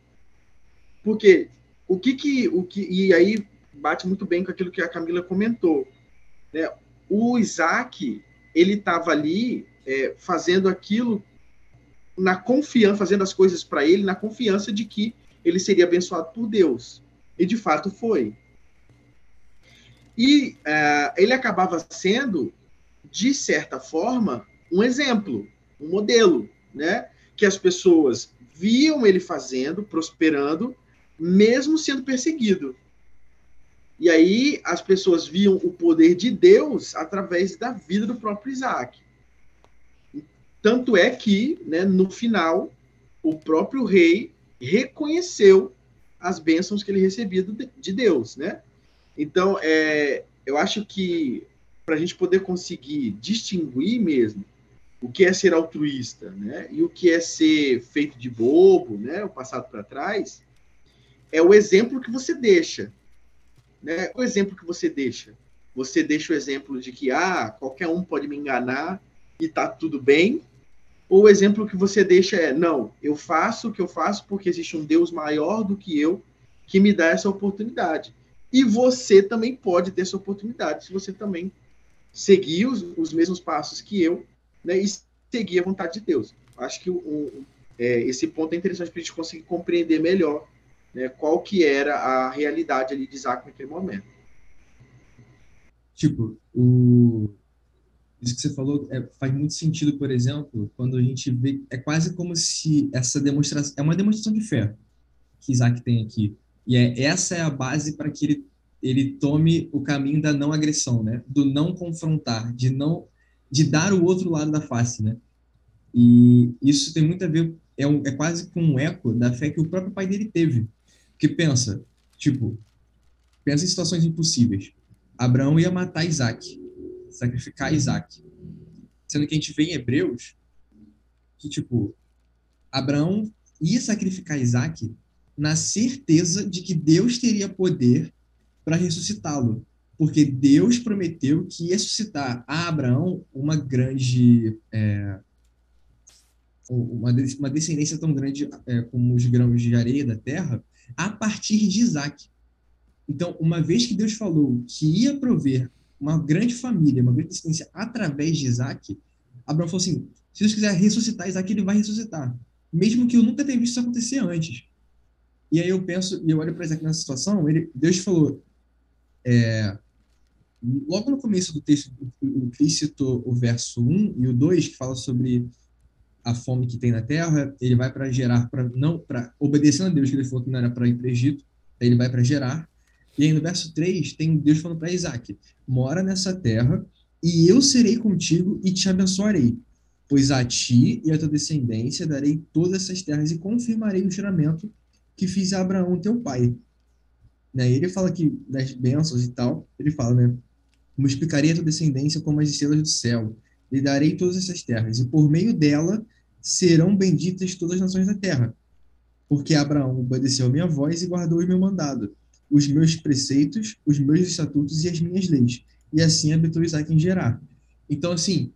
Porque o que que o que e aí bate muito bem com aquilo que a Camila comentou, né? O Isaac ele estava ali é, fazendo aquilo na confiança, fazendo as coisas para ele na confiança de que ele seria abençoado por Deus. E de fato foi. E uh, ele acabava sendo, de certa forma, um exemplo um modelo, né? Que as pessoas viam ele fazendo, prosperando, mesmo sendo perseguido. E aí as pessoas viam o poder de Deus através da vida do próprio Isaac. Tanto é que, né, no final, o próprio rei reconheceu as bênçãos que ele recebia de Deus, né? Então, é, eu acho que para a gente poder conseguir distinguir mesmo o que é ser altruísta, né? E o que é ser feito de bobo, né? O passado para trás, é o exemplo que você deixa, né? O exemplo que você deixa. você deixa o exemplo de que ah, qualquer um pode me enganar e tá tudo bem, ou o exemplo que você deixa é não, eu faço o que eu faço porque existe um Deus maior do que eu que me dá essa oportunidade. E você também pode ter essa oportunidade se você também seguir os, os mesmos passos que eu né, e seguir a vontade de Deus. Acho que o, o, é, esse ponto é interessante para a gente conseguir compreender melhor né, qual que era a realidade ali de Isaac naquele momento. Tipo, o... isso que você falou é, faz muito sentido, por exemplo, quando a gente vê. É quase como se essa demonstração. É uma demonstração de fé que Isaac tem aqui. E é, essa é a base para que ele, ele tome o caminho da não agressão, né? Do não confrontar, de não de dar o outro lado da face, né? E isso tem muito a ver é, um, é quase com um eco da fé que o próprio pai dele teve. Porque pensa, tipo, pensa em situações impossíveis. Abraão ia matar Isaac, sacrificar Isaac. Sendo que a gente vê em Hebreus que, tipo, Abraão ia sacrificar Isaac na certeza de que Deus teria poder para ressuscitá-lo. Porque Deus prometeu que ia suscitar a Abraão uma grande. É, uma, descendência tão grande é, como os grãos de areia da terra, a partir de Isaac. Então, uma vez que Deus falou que ia prover uma grande família, uma grande descendência através de Isaac, Abraão falou assim: se Deus quiser ressuscitar Isaac, ele vai ressuscitar. Mesmo que eu nunca tenha visto isso acontecer antes. E aí eu penso, e eu olho para Isaac nessa situação, ele, Deus falou, é, logo no começo do texto, o citou o verso 1 e o 2, que fala sobre a fome que tem na terra, ele vai para gerar, para não, para obedecendo a Deus, que ele falou que não era para ir para Egito, aí ele vai para gerar. E aí no verso 3 tem Deus falando para Isaac: mora nessa terra e eu serei contigo e te abençoarei, pois a ti e a tua descendência darei todas essas terras e confirmarei o juramento que fiz a Abraão, teu pai. Né? Ele fala que das bênçãos e tal, ele fala, né? Multiplicarei a tua descendência como as estrelas do céu lhe darei todas essas terras, e por meio dela serão benditas todas as nações da terra. Porque Abraão obedeceu a minha voz e guardou o meu mandado, os meus preceitos, os meus estatutos e as minhas leis. E assim habitou Isaac em Gerar. Então, assim,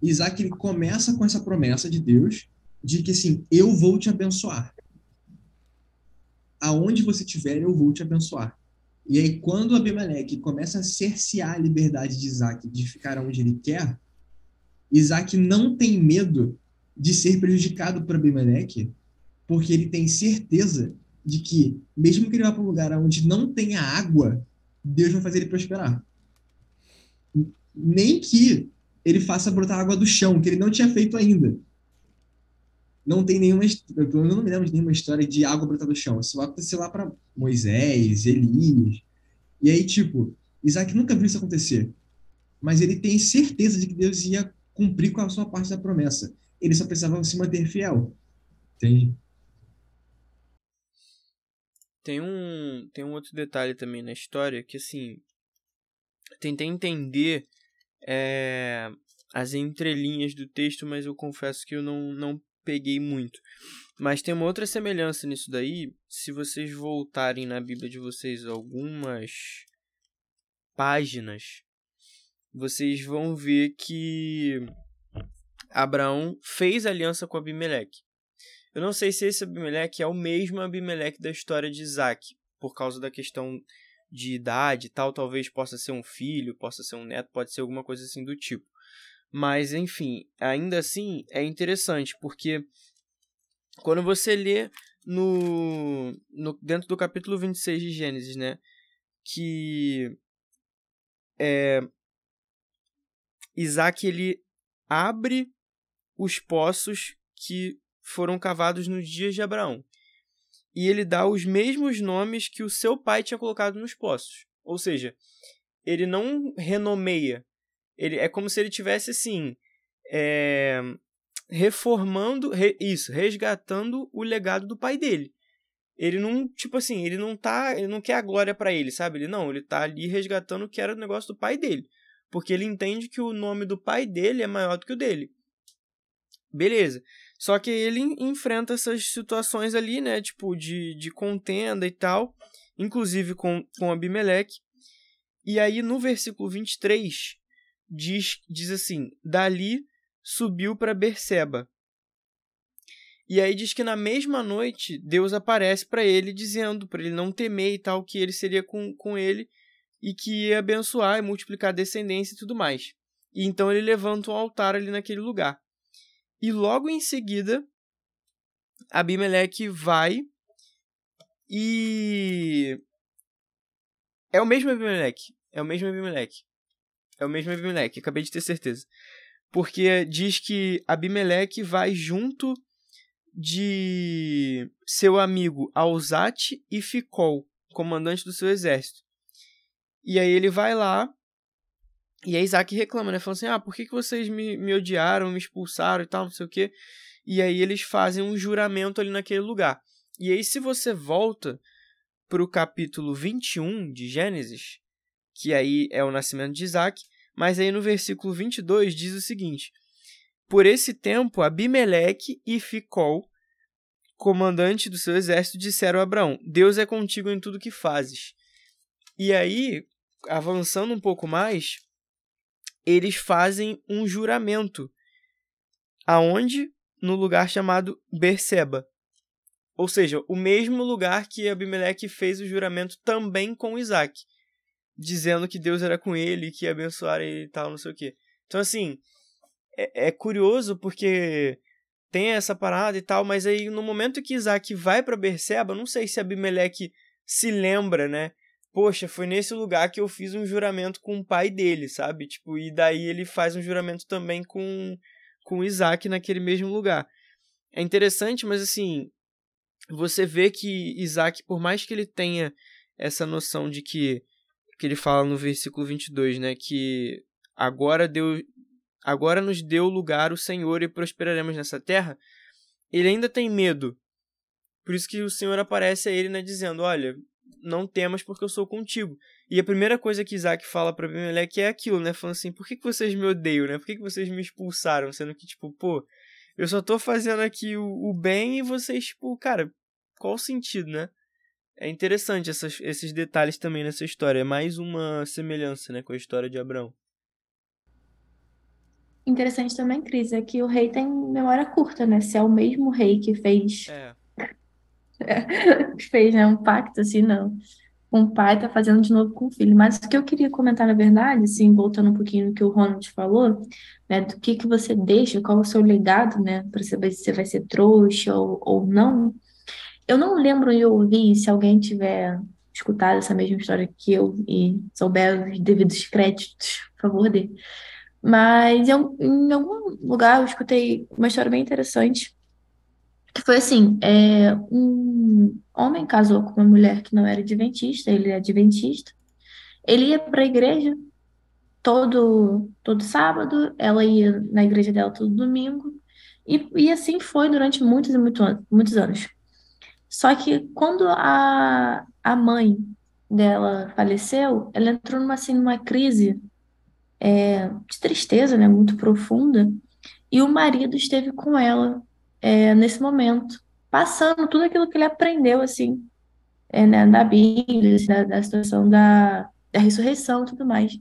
Isaac ele começa com essa promessa de Deus de que, assim, eu vou te abençoar. Aonde você estiver, eu vou te abençoar. E aí, quando Abimeleque começa a cercear a liberdade de Isaac de ficar onde ele quer, Isaac não tem medo de ser prejudicado por Abimeleque, porque ele tem certeza de que, mesmo que ele vá para um lugar onde não tenha água, Deus vai fazer ele prosperar. Nem que ele faça brotar água do chão, que ele não tinha feito ainda. Não tem nenhuma. Eu não me lembro de nenhuma história de água brotar do chão. Isso vai acontecer lá para Moisés, Elias. E aí, tipo, Isaac nunca viu isso acontecer. Mas ele tem certeza de que Deus ia cumprir com a sua parte da promessa. Ele só precisava se manter fiel. Entende? Tem um, tem um outro detalhe também na história que, assim, tentei entender é, as entrelinhas do texto, mas eu confesso que eu não, não peguei muito. Mas tem uma outra semelhança nisso daí. Se vocês voltarem na Bíblia de vocês algumas páginas, vocês vão ver que Abraão fez aliança com Abimeleque. Eu não sei se esse Abimeleque é o mesmo Abimeleque da história de Isaac, por causa da questão de idade e tal, talvez possa ser um filho, possa ser um neto, pode ser alguma coisa assim do tipo. Mas, enfim, ainda assim é interessante, porque quando você lê no, no dentro do capítulo 26 de Gênesis, né, que é, Isaac ele abre os poços que foram cavados nos dias de Abraão. E ele dá os mesmos nomes que o seu pai tinha colocado nos poços. Ou seja, ele não renomeia. Ele é como se ele tivesse assim, é, reformando, re, isso, resgatando o legado do pai dele. Ele não, tipo assim, ele não tá, ele não quer a glória para ele, sabe? Ele não, ele tá ali resgatando o que era o negócio do pai dele porque ele entende que o nome do pai dele é maior do que o dele. Beleza. Só que ele enfrenta essas situações ali, né, tipo de, de contenda e tal, inclusive com com Abimeleque. E aí no versículo 23 diz, diz assim: Dali subiu para Berseba. E aí diz que na mesma noite Deus aparece para ele dizendo para ele não temer e tal que ele seria com, com ele e que ia abençoar e multiplicar descendência e tudo mais. E então ele levanta um altar ali naquele lugar. E logo em seguida, Abimeleque vai e. É o mesmo Abimeleque. É o mesmo Abimeleque. É o mesmo Abimeleque, acabei de ter certeza. Porque diz que Abimeleque vai junto de seu amigo Alzate e Ficol, comandante do seu exército. E aí ele vai lá e aí Isaac reclama, né? Falando assim, ah, por que, que vocês me, me odiaram, me expulsaram e tal, não sei o quê. E aí eles fazem um juramento ali naquele lugar. E aí se você volta para o capítulo 21 de Gênesis, que aí é o nascimento de Isaac, mas aí no versículo 22 diz o seguinte, Por esse tempo, Abimeleque e Ficol, comandante do seu exército, disseram a Abraão, Deus é contigo em tudo que fazes. E aí, avançando um pouco mais, eles fazem um juramento. Aonde? No lugar chamado Berseba. Ou seja, o mesmo lugar que Abimeleque fez o juramento também com Isaac. Dizendo que Deus era com ele, que ia abençoar ele e tal, não sei o quê. Então, assim, é, é curioso porque tem essa parada e tal, mas aí no momento que Isaac vai para Berseba, não sei se Abimeleque se lembra, né? Poxa, foi nesse lugar que eu fiz um juramento com o pai dele, sabe? Tipo, e daí ele faz um juramento também com com Isaac naquele mesmo lugar. É interessante, mas assim, você vê que Isaac, por mais que ele tenha essa noção de que que ele fala no versículo 22, né, que agora deu agora nos deu lugar o Senhor e prosperaremos nessa terra, ele ainda tem medo. Por isso que o Senhor aparece a ele, né, dizendo: "Olha, não temas porque eu sou contigo. E a primeira coisa que Isaac fala para Abimeleque é aquilo, né? Falando assim, por que, que vocês me odeiam, né? Por que, que vocês me expulsaram? Sendo que, tipo, pô, eu só tô fazendo aqui o, o bem e vocês, tipo, cara, qual o sentido, né? É interessante essas, esses detalhes também nessa história. É mais uma semelhança, né, com a história de Abraão. Interessante também, Cris, é que o rei tem memória curta, né? Se é o mesmo rei que fez É. fez, né, um pacto, assim, não. Um pai tá fazendo de novo com o filho. Mas o que eu queria comentar, na verdade, assim, voltando um pouquinho no que o Ronald falou, né, do que que você deixa, qual o seu legado, né, para saber se você vai ser trouxa ou, ou não. Eu não lembro de ouvir, se alguém tiver escutado essa mesma história que eu e souber os devidos créditos, por favor, dê. Mas eu, em algum lugar eu escutei uma história bem interessante que foi assim, é, um homem casou com uma mulher que não era adventista, ele é adventista, ele ia para a igreja todo, todo sábado, ela ia na igreja dela todo domingo, e, e assim foi durante muitos e muitos anos. Só que quando a, a mãe dela faleceu, ela entrou numa, assim, numa crise é, de tristeza, né, muito profunda, e o marido esteve com ela é, nesse momento, passando tudo aquilo que ele aprendeu, assim, é, né, na Bíblia, assim, da, da, situação da, da ressurreição e tudo mais.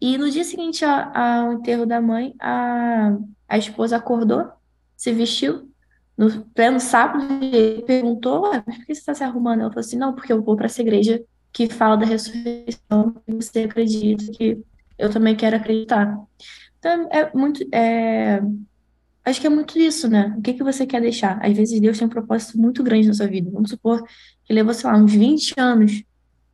E no dia seguinte ao enterro da mãe, a, a esposa acordou, se vestiu, no pleno sábado, e perguntou, por que você está se arrumando? Ela falou assim, não, porque eu vou para essa igreja que fala da ressurreição, você acredita que eu também quero acreditar. Então, é muito, é, Acho que é muito isso, né? O que que você quer deixar? Às vezes Deus tem um propósito muito grande na sua vida. Vamos supor que levou, sei lá, uns 20 anos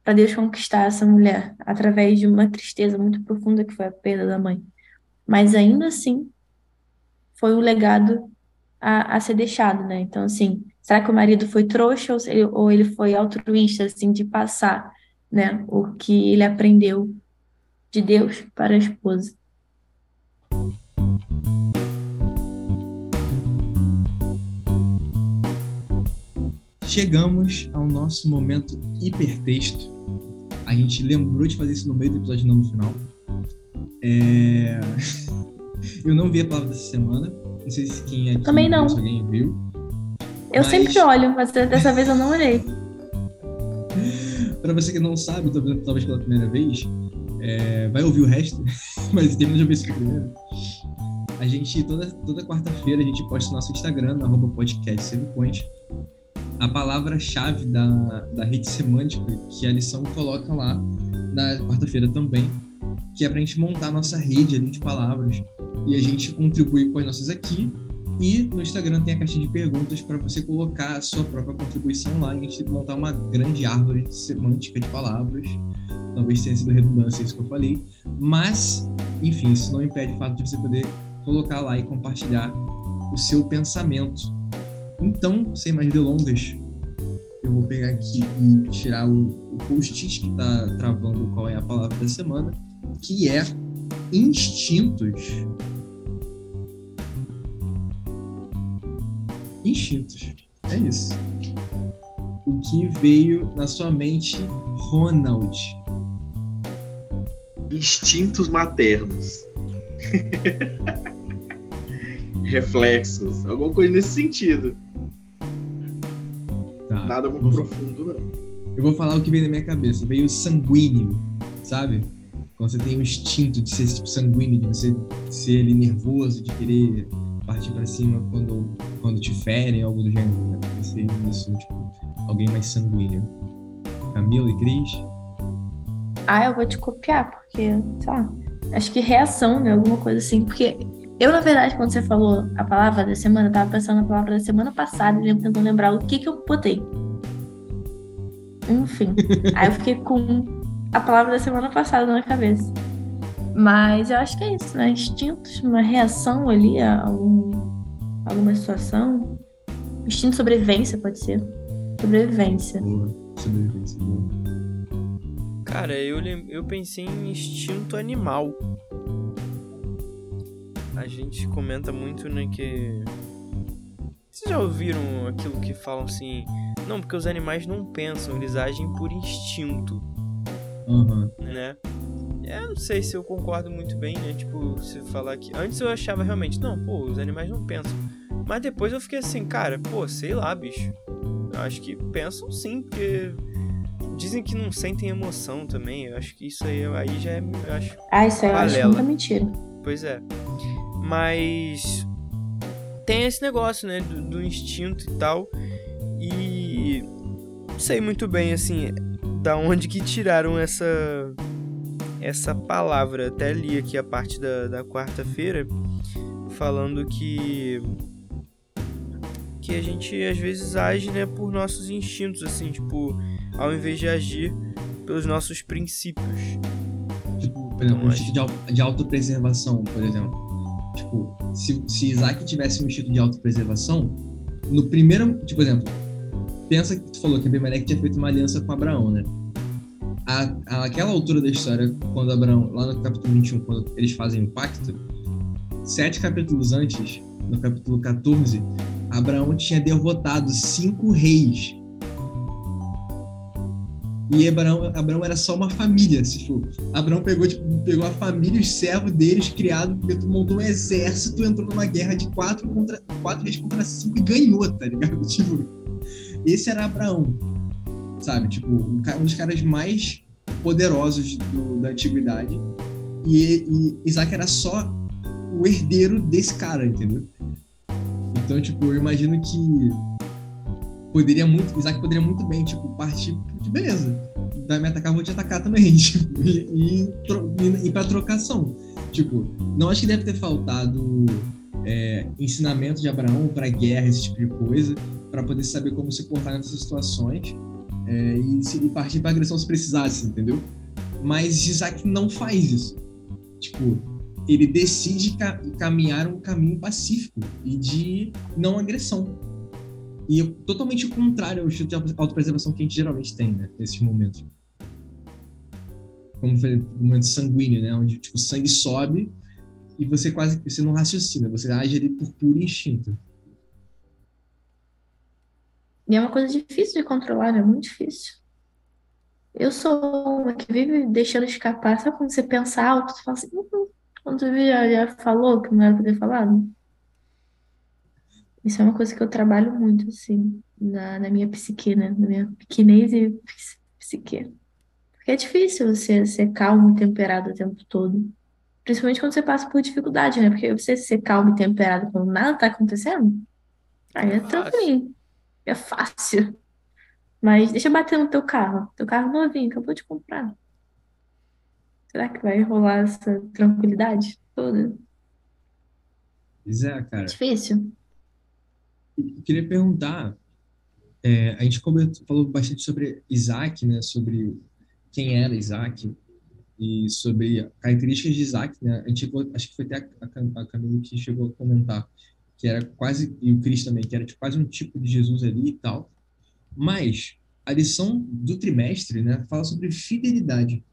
para Deus conquistar essa mulher através de uma tristeza muito profunda que foi a perda da mãe. Mas ainda assim, foi um legado a, a ser deixado, né? Então, assim, será que o marido foi trouxa ou ele, ou ele foi altruísta, assim, de passar, né, o que ele aprendeu de Deus para a esposa? Chegamos ao nosso momento hipertexto. A gente lembrou de fazer isso no meio do episódio, não no final. É... Eu não vi a palavra dessa semana. Não sei se quem é Também não. Se alguém viu. Eu mas... sempre olho, mas dessa vez eu não olhei. Para você que não sabe, talvez pela primeira vez, é, vai ouvir o resto, mas termina de ouvir isso primeiro. A gente, toda, toda quarta-feira, a gente posta no nosso Instagram, no arroba podcast a palavra-chave da, da rede semântica que a lição coloca lá na quarta-feira também, que é para a gente montar a nossa rede ali de palavras e a gente contribui com as nossas aqui. E no Instagram tem a caixinha de perguntas para você colocar a sua própria contribuição lá e a gente montar uma grande árvore semântica de palavras. Talvez tenha sido redundância isso que eu falei, mas, enfim, isso não impede o fato de você poder colocar lá e compartilhar o seu pensamento. Então, sem mais delongas, eu vou pegar aqui e tirar o, o post-it que está travando qual é a palavra da semana, que é instintos. Instintos. É isso. O que veio na sua mente, Ronald? Instintos maternos. Reflexos. Alguma coisa nesse sentido. Tá. Nada muito Vou- profundo, não. Eu vou falar o que veio na minha cabeça. Veio sanguíneo, sabe? Quando você tem o instinto de ser tipo, sanguíneo, de você ser ali nervoso, de querer partir pra cima quando, quando te ferem, algo do gênero. Né? Pensei nisso, tipo, alguém mais sanguíneo. Camila e Cris? Ah, eu vou te copiar, porque, sei lá, acho que reação, né? Alguma coisa assim. Porque eu, na verdade, quando você falou a palavra da semana, eu tava pensando na palavra da semana passada e tentando lembrar o que que eu botei. Enfim. Aí eu fiquei com a palavra da semana passada na cabeça. Mas eu acho que é isso, né? Instintos, uma reação ali a algum, alguma situação. Instinto de sobrevivência, pode ser. Sobrevivência. Boa. Sobrevivência, boa. Cara, eu, eu pensei em instinto animal. A gente comenta muito, né, que. Vocês já ouviram aquilo que falam assim? Não, porque os animais não pensam, eles agem por instinto, Aham. né? Eu não sei se eu concordo muito bem, né? Tipo, se falar que. Antes eu achava realmente, não, pô, os animais não pensam. Mas depois eu fiquei assim, cara, pô, sei lá, bicho. Eu acho que pensam sim, porque. Dizem que não sentem emoção também. Eu acho que isso aí, aí já é. Eu acho Ah, isso aí eu acho muita mentira. Pois é. Mas tem esse negócio, né, do, do instinto e tal. E não sei muito bem assim da onde que tiraram essa essa palavra. Até li aqui a parte da, da quarta-feira falando que que a gente às vezes age, né, por nossos instintos assim, tipo, ao invés de agir pelos nossos princípios. Tipo, por exemplo, Então, um instinto de, de autopreservação, por exemplo. Tipo, se, se Isaac tivesse um instinto de autopreservação, no primeiro. Tipo, por exemplo, pensa que tu falou que Abimelech tinha feito uma aliança com Abraão, né? A, a- aquela altura da história, quando Abraão, lá no capítulo 21, quando eles fazem o pacto, sete capítulos antes, no capítulo 14, Abraão tinha derrotado cinco reis. E Abraão, Abraão era só uma família, for. Abraão pegou, tipo, pegou a família, os servos deles, criado, montou um exército, entrou numa guerra de quatro contra quatro reis contra cinco e ganhou, tá ligado? Tipo, esse era Abraão, sabe? Tipo, um, um dos caras mais poderosos do- da antiguidade. E, e Isaac era só o herdeiro desse cara, entendeu? Então, tipo, eu imagino que poderia muito, Isaac poderia muito bem, tipo, partir de beleza. Vai me atacar, vou te atacar também, tipo, e, e, e, pra trocação. Tipo, não acho que deve ter faltado é, ensinamento de Abraão pra guerra, esse tipo de coisa, pra poder saber como se portar nessas situações é, e, se, e partir pra agressão se precisasse, entendeu? Mas Isaac não faz isso. Tipo, ele decide ca- caminhar um caminho pacífico e de não agressão. E é totalmente contrário ao estilo de autopreservação que a gente geralmente tem, né? Nesses momentos. Como foi o momento sanguíneo, né? Onde tipo, o sangue sobe e você quase você não raciocina, você age ali por puro instinto. E é uma coisa difícil de controlar, né? Muito difícil. Eu sou uma que vive deixando escapar. Sabe quando você pensa alto, você fala assim, "Uhum." quando você já, já falou que não era pra ter falado? Isso é uma coisa que eu trabalho muito, assim, na, na minha psique, né? Na minha pequenez e ps- psique. Porque é difícil você ser calmo e temperado o tempo todo. Principalmente quando você passa por dificuldade, né? Porque você ser calmo e temperado quando nada tá acontecendo, aí é tranquilo. É fácil. Mas deixa eu bater no teu carro. Teu carro novinho, acabou de comprar. Será que vai rolar essa tranquilidade toda? Pois é, cara. Difícil. Eu queria perguntar, é, a gente comentou, falou bastante sobre Isaac, né? Sobre quem era Isaac e sobre características de Isaac, né? A gente chegou, acho que foi até a, a, Camila que chegou a comentar que era quase e o Cris também, que era tipo, quase um tipo de Jesus ali e tal. Mas a lição do trimestre, né, fala sobre fidelidade.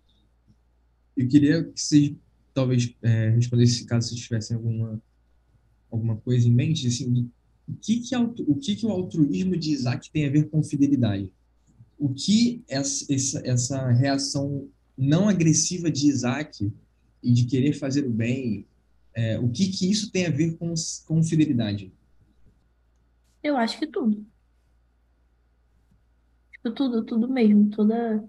Eu queria que vocês talvez é, respondessem caso vocês tivessem alguma alguma coisa em mente, assim, o que que, o que que o altruísmo de Isaac tem a ver com fidelidade? O que essa, essa, essa reação não agressiva de Isaac e de querer fazer o bem, é, o que que isso tem a ver com, com fidelidade? Eu acho que tudo. Tipo, tudo, tudo mesmo. Toda,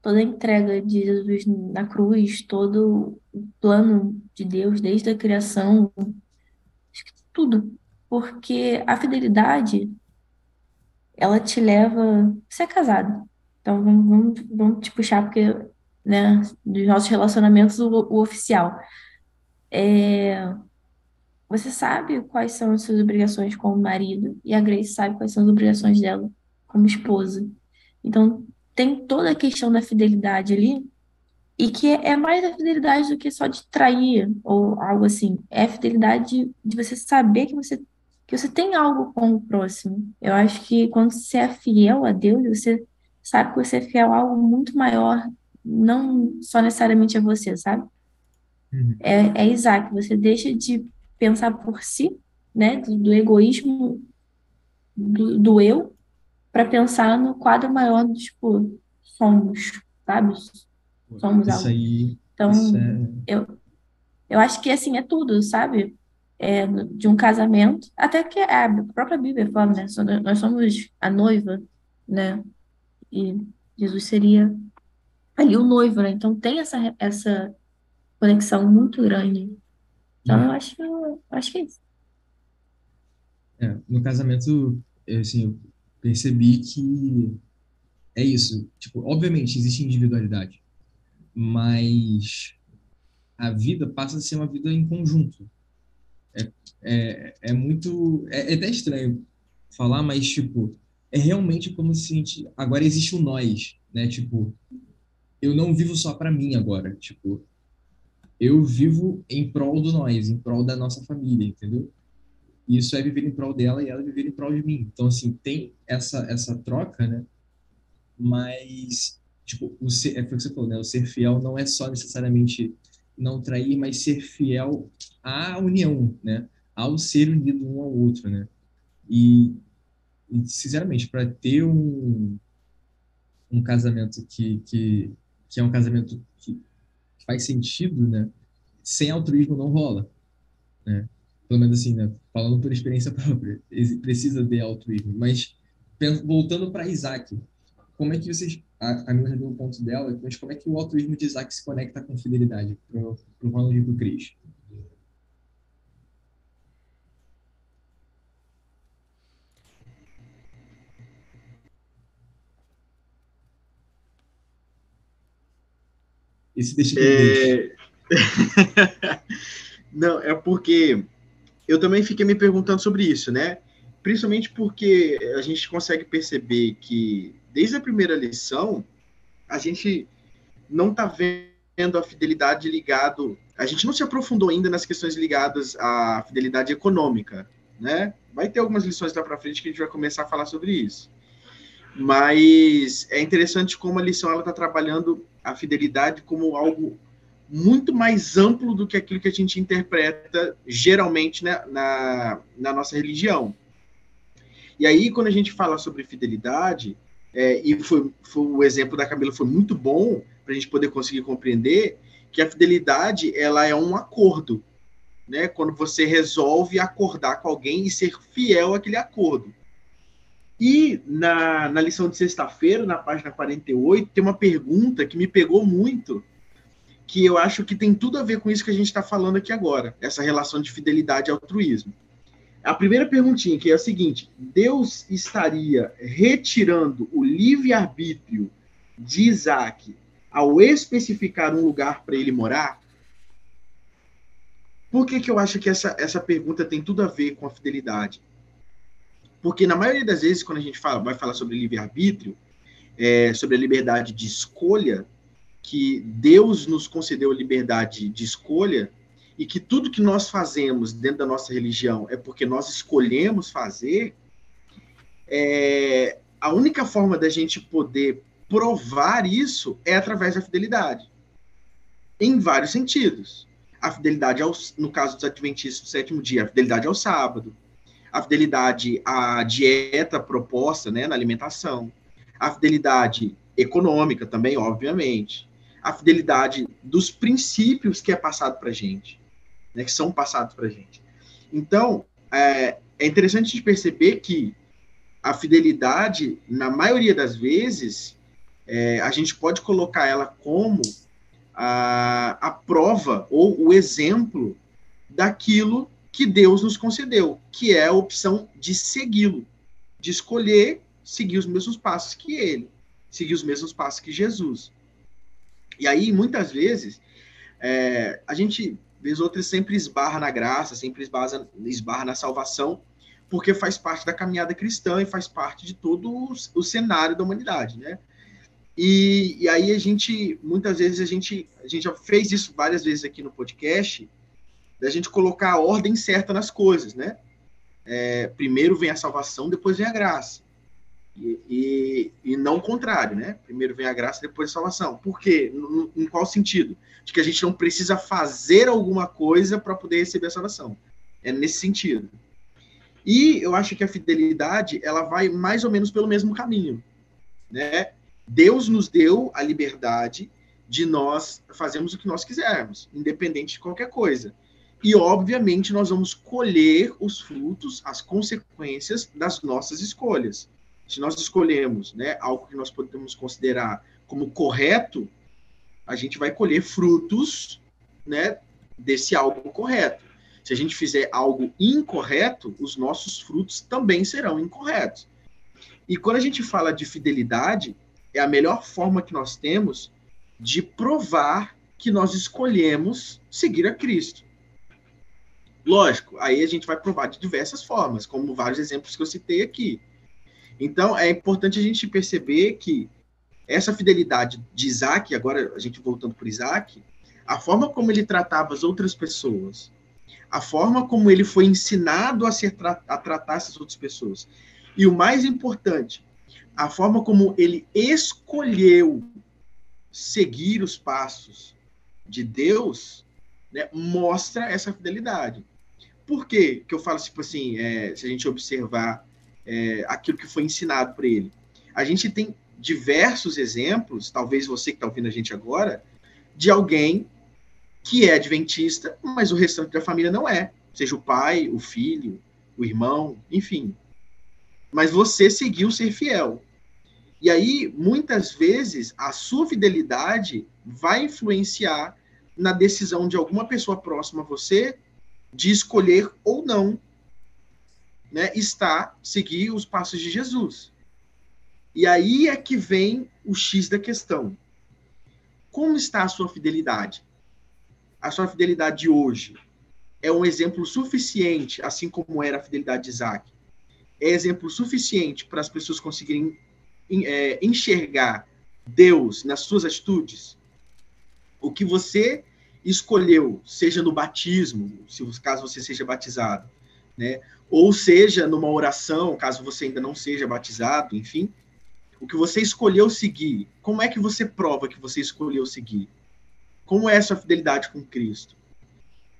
toda a entrega de Jesus na cruz, todo o plano de Deus desde a criação, acho que tudo. Porque a fidelidade, ela te leva a ser casado. Então, vamos, vamos, vamos te puxar, porque, né, dos nossos relacionamentos, o, o oficial. É, você sabe quais são as suas obrigações como marido, e a Grace sabe quais são as obrigações dela como esposa. Então, tem toda a questão da fidelidade ali, e que é mais a fidelidade do que só de trair ou algo assim. É a fidelidade de, de você saber que você, que você tem algo com o próximo. Eu acho que quando você é fiel a Deus, você sabe que você é fiel a algo muito maior, não só necessariamente a você, sabe? Uhum. É, é Isaac, você deixa de pensar por si, né, do, do egoísmo do, do eu, para pensar no quadro maior do tipo, somos, sabe? Somos Isso algo. aí, Então, é, eu, eu acho que assim é tudo, sabe? É, de um casamento, até que a própria Bíblia fala, né? Nós somos a noiva, né? E Jesus seria ali o noivo, né? Então tem essa, essa conexão muito grande. Então eu acho, eu acho que é isso. é, no casamento, assim, eu percebi que é isso. Tipo, obviamente existe individualidade, mas a vida passa a ser uma vida em conjunto. É, é, muito. É, é até estranho falar, mas, tipo, é realmente como se a gente. Agora existe o nós, né? Tipo, eu não vivo só para mim agora. Tipo, eu vivo em prol do nós, em prol da nossa família, entendeu? Isso é viver em prol dela e ela viver em prol de mim. Então, assim, tem essa, essa troca, né? Mas, tipo, o ser, é o que você falou, né? O ser fiel não é só necessariamente não trair, mas ser fiel à união, né? Ao ser unido um ao outro, né? E, e sinceramente, para ter um, um casamento que, que, que é um casamento que faz sentido, né? Sem altruísmo não rola, né? Pelo menos assim, né? Falando por experiência própria, precisa de altruísmo. Mas voltando para Isaac, como é que vocês a, a já deu o ponto dela, mas como é que o altruísmo de Isaac se conecta com fidelidade pro, pro Ronald e pro Chris? Esse deixa deixo. É... Não, é porque eu também fiquei me perguntando sobre isso, né? Principalmente porque a gente consegue perceber que, desde a primeira lição, a gente não está vendo a fidelidade ligado. A gente não se aprofundou ainda nas questões ligadas à fidelidade econômica, né? Vai ter algumas lições lá para frente que a gente vai começar a falar sobre isso. Mas é interessante como a lição ela está trabalhando a fidelidade como algo muito mais amplo do que aquilo que a gente interpreta geralmente né, na, na nossa religião. E aí, quando a gente fala sobre fidelidade, é, e foi, foi, o exemplo da Camila foi muito bom para a gente poder conseguir compreender que a fidelidade ela é um acordo, né? Quando você resolve acordar com alguém e ser fiel àquele acordo. E na, na lição de sexta-feira, na página 48, tem uma pergunta que me pegou muito, que eu acho que tem tudo a ver com isso que a gente está falando aqui agora, essa relação de fidelidade e altruísmo. A primeira perguntinha, que é a seguinte: Deus estaria retirando o livre-arbítrio de Isaac ao especificar um lugar para ele morar? Por que, que eu acho que essa, essa pergunta tem tudo a ver com a fidelidade? Porque na maioria das vezes, quando a gente fala, vai falar sobre livre-arbítrio, é, sobre a liberdade de escolha, que Deus nos concedeu a liberdade de escolha, e que tudo que nós fazemos dentro da nossa religião é porque nós escolhemos fazer, é, a única forma da gente poder provar isso é através da fidelidade. Em vários sentidos. A fidelidade, ao, no caso dos adventistas do sétimo dia, a fidelidade ao sábado, a fidelidade à dieta proposta né, na alimentação, a fidelidade econômica também, obviamente, a fidelidade dos princípios que é passado para a gente né, que são passados para a gente. Então, é, é interessante gente perceber que a fidelidade, na maioria das vezes, é, a gente pode colocar ela como a, a prova ou o exemplo daquilo que Deus nos concedeu, que é a opção de segui-lo, de escolher seguir os mesmos passos que ele, seguir os mesmos passos que Jesus. E aí, muitas vezes, é, a gente vez outra sempre esbarra na graça, sempre esbarra, esbarra na salvação, porque faz parte da caminhada cristã e faz parte de todo o, o cenário da humanidade, né? E, e, aí a gente, muitas vezes a gente, a gente já fez isso várias vezes aqui no podcast, da gente colocar a ordem certa nas coisas, né? É, primeiro vem a salvação, depois vem a graça. E, e, e, não o contrário, né? Primeiro vem a graça, depois a salvação. Por quê? Em, qual sentido? De que a gente não precisa fazer alguma coisa para poder receber a salvação. É nesse sentido. E eu acho que a fidelidade, ela vai mais ou menos pelo mesmo caminho, né? Deus nos deu a liberdade de nós fazermos o que nós quisermos, independente de qualquer coisa. E, obviamente, nós vamos colher os frutos, as consequências das nossas escolhas se nós escolhemos né, algo que nós podemos considerar como correto, a gente vai colher frutos né, desse algo correto. Se a gente fizer algo incorreto, os nossos frutos também serão incorretos. E quando a gente fala de fidelidade, é a melhor forma que nós temos de provar que nós escolhemos seguir a Cristo. Lógico, aí a gente vai provar de diversas formas, como vários exemplos que eu citei aqui. Então, é importante a gente perceber que essa fidelidade de Isaac, agora a gente voltando para Isaac, a forma como ele tratava as outras pessoas, a forma como ele foi ensinado a, ser a tratar essas outras pessoas, e o mais importante, a forma como ele escolheu seguir os passos de Deus, né, mostra essa fidelidade. Por que eu falo tipo assim, é, se a gente observar é, aquilo que foi ensinado para ele. A gente tem diversos exemplos, talvez você que está ouvindo a gente agora, de alguém que é adventista, mas o restante da família não é. Seja o pai, o filho, o irmão, enfim. Mas você seguiu ser fiel. E aí, muitas vezes, a sua fidelidade vai influenciar na decisão de alguma pessoa próxima a você de escolher ou não né, está seguir os passos de Jesus. E aí é que vem o X da questão. Como está a sua fidelidade? A sua fidelidade de hoje é um exemplo suficiente, assim como era a fidelidade de Isaac, é exemplo suficiente para as pessoas conseguirem é, enxergar Deus nas suas atitudes? O que você escolheu, seja no batismo, se caso você seja batizado, né? ou seja numa oração, caso você ainda não seja batizado, enfim, o que você escolheu seguir, como é que você prova que você escolheu seguir? Como é a sua fidelidade com Cristo?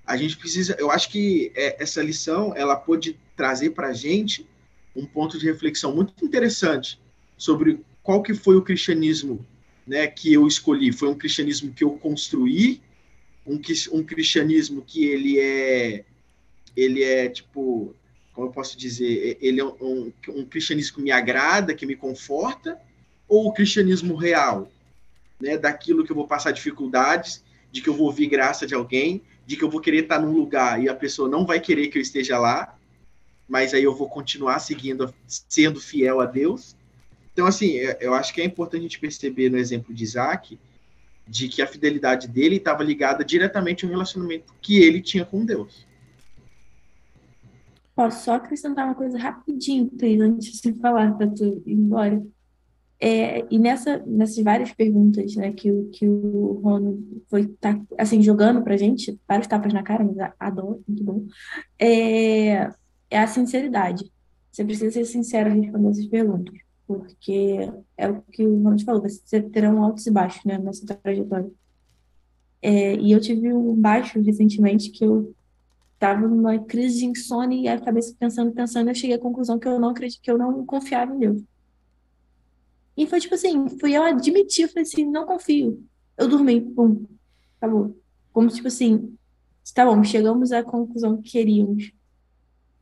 A gente precisa, eu acho que é, essa lição, ela pode trazer para a gente um ponto de reflexão muito interessante sobre qual que foi o cristianismo né, que eu escolhi. Foi um cristianismo que eu construí, um, um cristianismo que ele é, ele é tipo como eu posso dizer, ele é um, um, cristianismo que me agrada, que me conforta, ou o cristianismo real, né, daquilo que eu vou passar dificuldades, de que eu vou ouvir graça de alguém, de que eu vou querer estar num lugar e a pessoa não vai querer que eu esteja lá, mas aí eu vou continuar seguindo, sendo fiel a Deus. Então, assim, eu acho que é importante a gente perceber no exemplo de Isaac, de que a fidelidade dele estava ligada diretamente ao relacionamento que ele tinha com Deus. Posso só acrescentar uma coisa rapidinho, Cris, antes de falar para tu ir embora. É, e nessa, nessas várias perguntas né, que, o, que o Rono foi tá, assim, jogando para gente, vários tapas na cara, mas adoro, muito bom, é, é a sinceridade. Você precisa ser sincero em responder essas perguntas, porque é o que o Ronald falou, você terá um altos e baixos né, nessa trajetória. É, e eu tive um baixo recentemente que eu estava numa crise de insônia e a cabeça pensando, pensando, eu cheguei à conclusão que eu não acredito, que eu não confiava em Deus. E foi tipo assim, fui eu admitir, falei assim, não confio. Eu dormi, pum, acabou. Como tipo assim, tá bom, chegamos à conclusão que queríamos.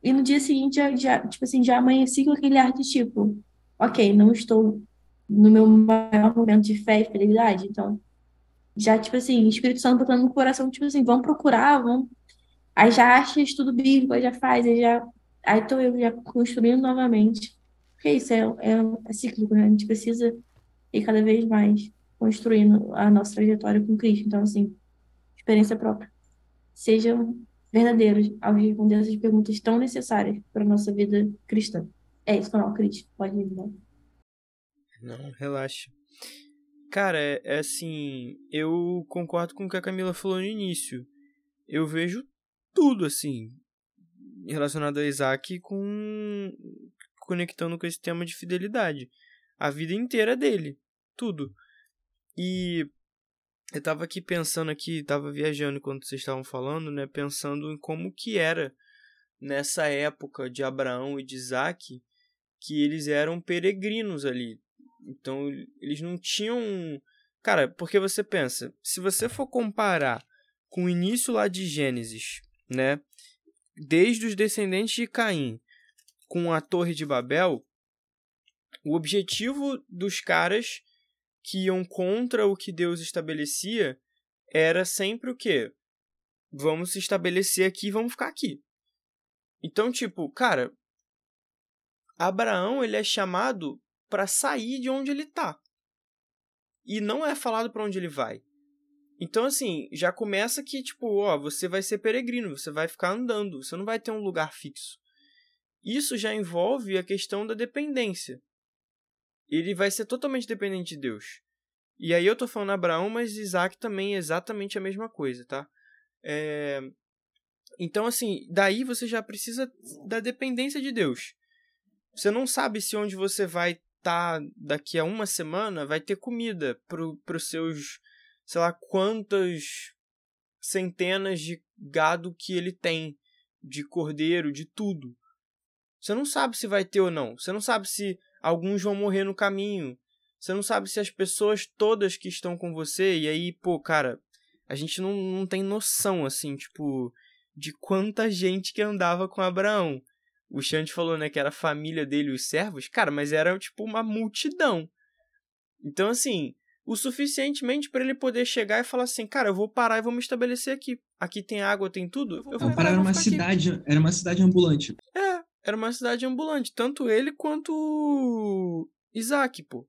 E no dia seguinte, já, já, tipo assim, já amanheci com aquele ar de tipo, ok, não estou no meu maior momento de fé e fidelidade, então já, tipo assim, Espírito Santo botando no coração, tipo assim, vamos procurar, vamos Aí já acha estudo bíblico, aí já faz, aí já. Aí tô eu já construindo novamente. Porque isso é, é, é cíclico, né? A gente precisa ir cada vez mais construindo a nossa trajetória com Cristo. Então, assim, experiência própria. Sejam verdadeiros ao responder essas perguntas tão necessárias para a nossa vida cristã. É isso, não, Cris. Pode ir, não. Não, relaxa. Cara, é, é assim, eu concordo com o que a Camila falou no início. Eu vejo tudo, assim, relacionado a Isaac com conectando com esse tema de fidelidade. A vida inteira dele, tudo. E eu tava aqui pensando aqui, tava viajando enquanto vocês estavam falando, né, pensando em como que era nessa época de Abraão e de Isaac, que eles eram peregrinos ali. Então, eles não tinham, cara, porque você pensa, se você for comparar com o início lá de Gênesis né? Desde os descendentes de Caim com a Torre de Babel, o objetivo dos caras que iam contra o que Deus estabelecia era sempre o quê? Vamos se estabelecer aqui e vamos ficar aqui. Então, tipo, cara, Abraão ele é chamado para sair de onde ele tá. E não é falado para onde ele vai. Então, assim, já começa que, tipo, ó, você vai ser peregrino, você vai ficar andando, você não vai ter um lugar fixo. Isso já envolve a questão da dependência. Ele vai ser totalmente dependente de Deus. E aí eu tô falando Abraão, mas Isaac também é exatamente a mesma coisa, tá? É... Então, assim, daí você já precisa da dependência de Deus. Você não sabe se onde você vai estar tá daqui a uma semana vai ter comida para os seus sei lá quantas centenas de gado que ele tem, de cordeiro, de tudo. Você não sabe se vai ter ou não. Você não sabe se alguns vão morrer no caminho. Você não sabe se as pessoas todas que estão com você. E aí, pô, cara, a gente não, não tem noção, assim, tipo, de quanta gente que andava com Abraão. O Xande falou, né, que era a família dele, os servos. Cara, mas era, tipo, uma multidão. Então, assim, o suficientemente para ele poder chegar e falar assim, cara, eu vou parar e vou me estabelecer aqui. Aqui tem água, tem tudo. Eu vou parar, era uma cidade, aqui. era uma cidade ambulante. É, era uma cidade ambulante, tanto ele quanto Isaac, pô.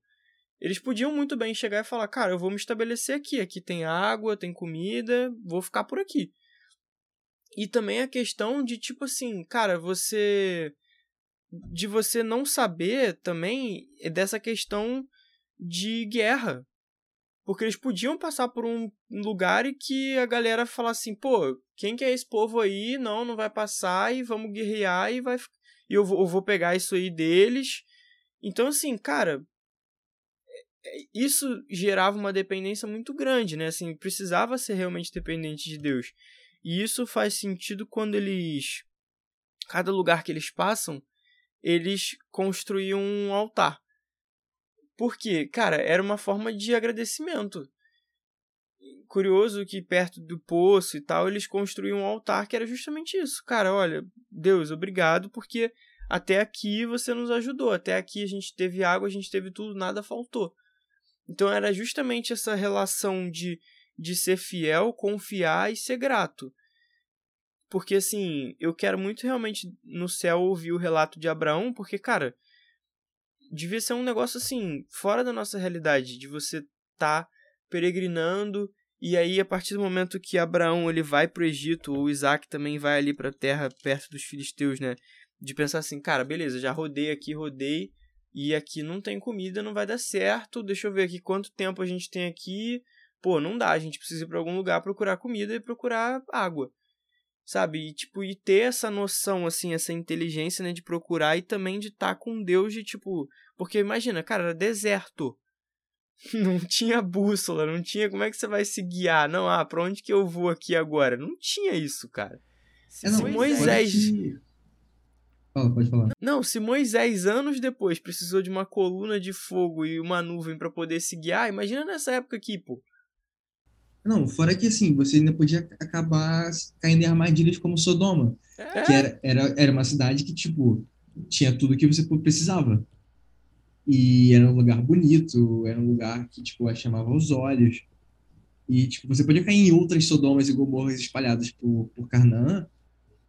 Eles podiam muito bem chegar e falar, cara, eu vou me estabelecer aqui, aqui tem água, tem comida, vou ficar por aqui. E também a questão de tipo assim, cara, você de você não saber também dessa questão de guerra, porque eles podiam passar por um lugar e que a galera falasse assim, pô, quem que é esse povo aí? Não, não vai passar e vamos guerrear e vai e eu vou, pegar isso aí deles. Então, assim, cara, é, isso gerava uma dependência muito grande, né? Assim, precisava ser realmente dependente de Deus. E isso faz sentido quando eles. Cada lugar que eles passam, eles construíam um altar. Porque, cara, era uma forma de agradecimento. curioso que perto do poço e tal, eles construíam um altar que era justamente isso. Cara, olha, Deus, obrigado, porque até aqui você nos ajudou, até aqui a gente teve água, a gente teve tudo, nada faltou. Então era justamente essa relação de, de ser fiel, confiar e ser grato. Porque assim, eu quero muito realmente no céu ouvir o relato de Abraão, porque, cara, devia ser um negócio assim, fora da nossa realidade, de você tá peregrinando e aí a partir do momento que Abraão ele vai pro Egito, o Isaac também vai ali para a terra perto dos filisteus, né? De pensar assim, cara, beleza, já rodei aqui, rodei e aqui não tem comida, não vai dar certo. Deixa eu ver aqui quanto tempo a gente tem aqui. Pô, não dá, a gente precisa ir para algum lugar procurar comida e procurar água sabe? E, tipo, e ter essa noção, assim, essa inteligência, né, de procurar e também de estar tá com Deus de, tipo... Porque imagina, cara, era deserto. Não tinha bússola, não tinha como é que você vai se guiar. Não, ah, pra onde que eu vou aqui agora? Não tinha isso, cara. Se não, Moisés... Fala, pode falar. Não, se Moisés, anos depois, precisou de uma coluna de fogo e uma nuvem para poder se guiar, imagina nessa época aqui, pô. Não, fora que assim, você ainda podia acabar caindo em armadilhas como Sodoma. É. Que era, era, era uma cidade que, tipo, tinha tudo que você precisava. E era um lugar bonito, era um lugar que, tipo, chamava os olhos. E, tipo, você podia cair em outras Sodomas e Gomorras espalhadas por, por Canaã.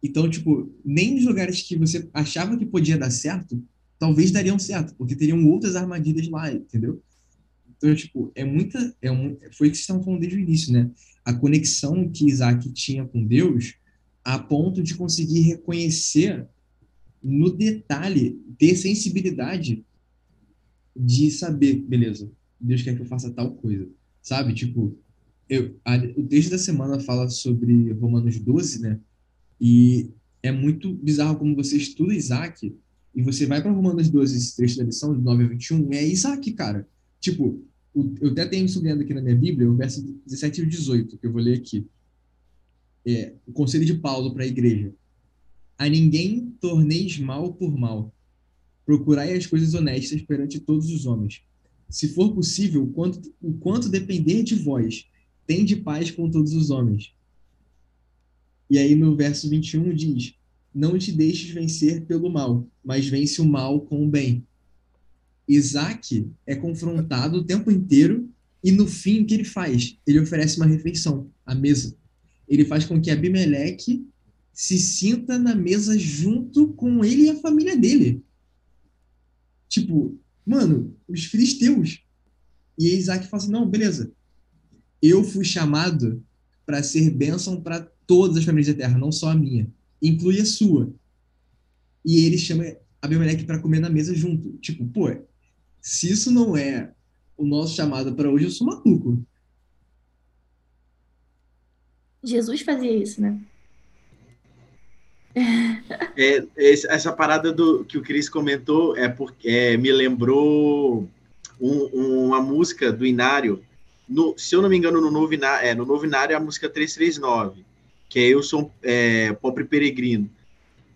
Então, tipo, nem nos lugares que você achava que podia dar certo, talvez dariam certo, porque teriam outras armadilhas lá, entendeu? Então, tipo, é muita. É um, foi o que vocês estavam falando desde o início, né? A conexão que Isaac tinha com Deus a ponto de conseguir reconhecer no detalhe, ter sensibilidade de saber, beleza, Deus quer que eu faça tal coisa, sabe? Tipo, eu, a, o texto da semana fala sobre Romanos 12, né? E é muito bizarro como você estuda Isaac e você vai para Romanos 12, esse trecho da lição, de 9 a 21, é Isaac, cara. Tipo, eu até tenho sublinhado aqui na minha Bíblia o verso 17 e 18, que eu vou ler aqui. É, o conselho de Paulo para a igreja. A ninguém torneis mal por mal. Procurai as coisas honestas perante todos os homens. Se for possível, o quanto, o quanto depender de vós, tende paz com todos os homens. E aí no verso 21 diz: Não te deixes vencer pelo mal, mas vence o mal com o bem. Isaac é confrontado o tempo inteiro e no fim o que ele faz? Ele oferece uma refeição, a mesa. Ele faz com que Abimeleque se sinta na mesa junto com ele e a família dele. Tipo, mano, os filisteus. E Isaac fala assim: não, beleza. Eu fui chamado para ser bênção para todas as famílias da terra, não só a minha. Inclui a sua. E ele chama Abimeleque para comer na mesa junto. Tipo, pô, se isso não é o nosso chamado para hoje, eu sou maluco. Jesus fazia isso, né? É, essa parada do que o Cris comentou é porque é, me lembrou um, uma música do Inário. No, se eu não me engano, no Novo Inário, é, no Novo Inário é a música 339, que é Eu Sou é, Pobre Peregrino.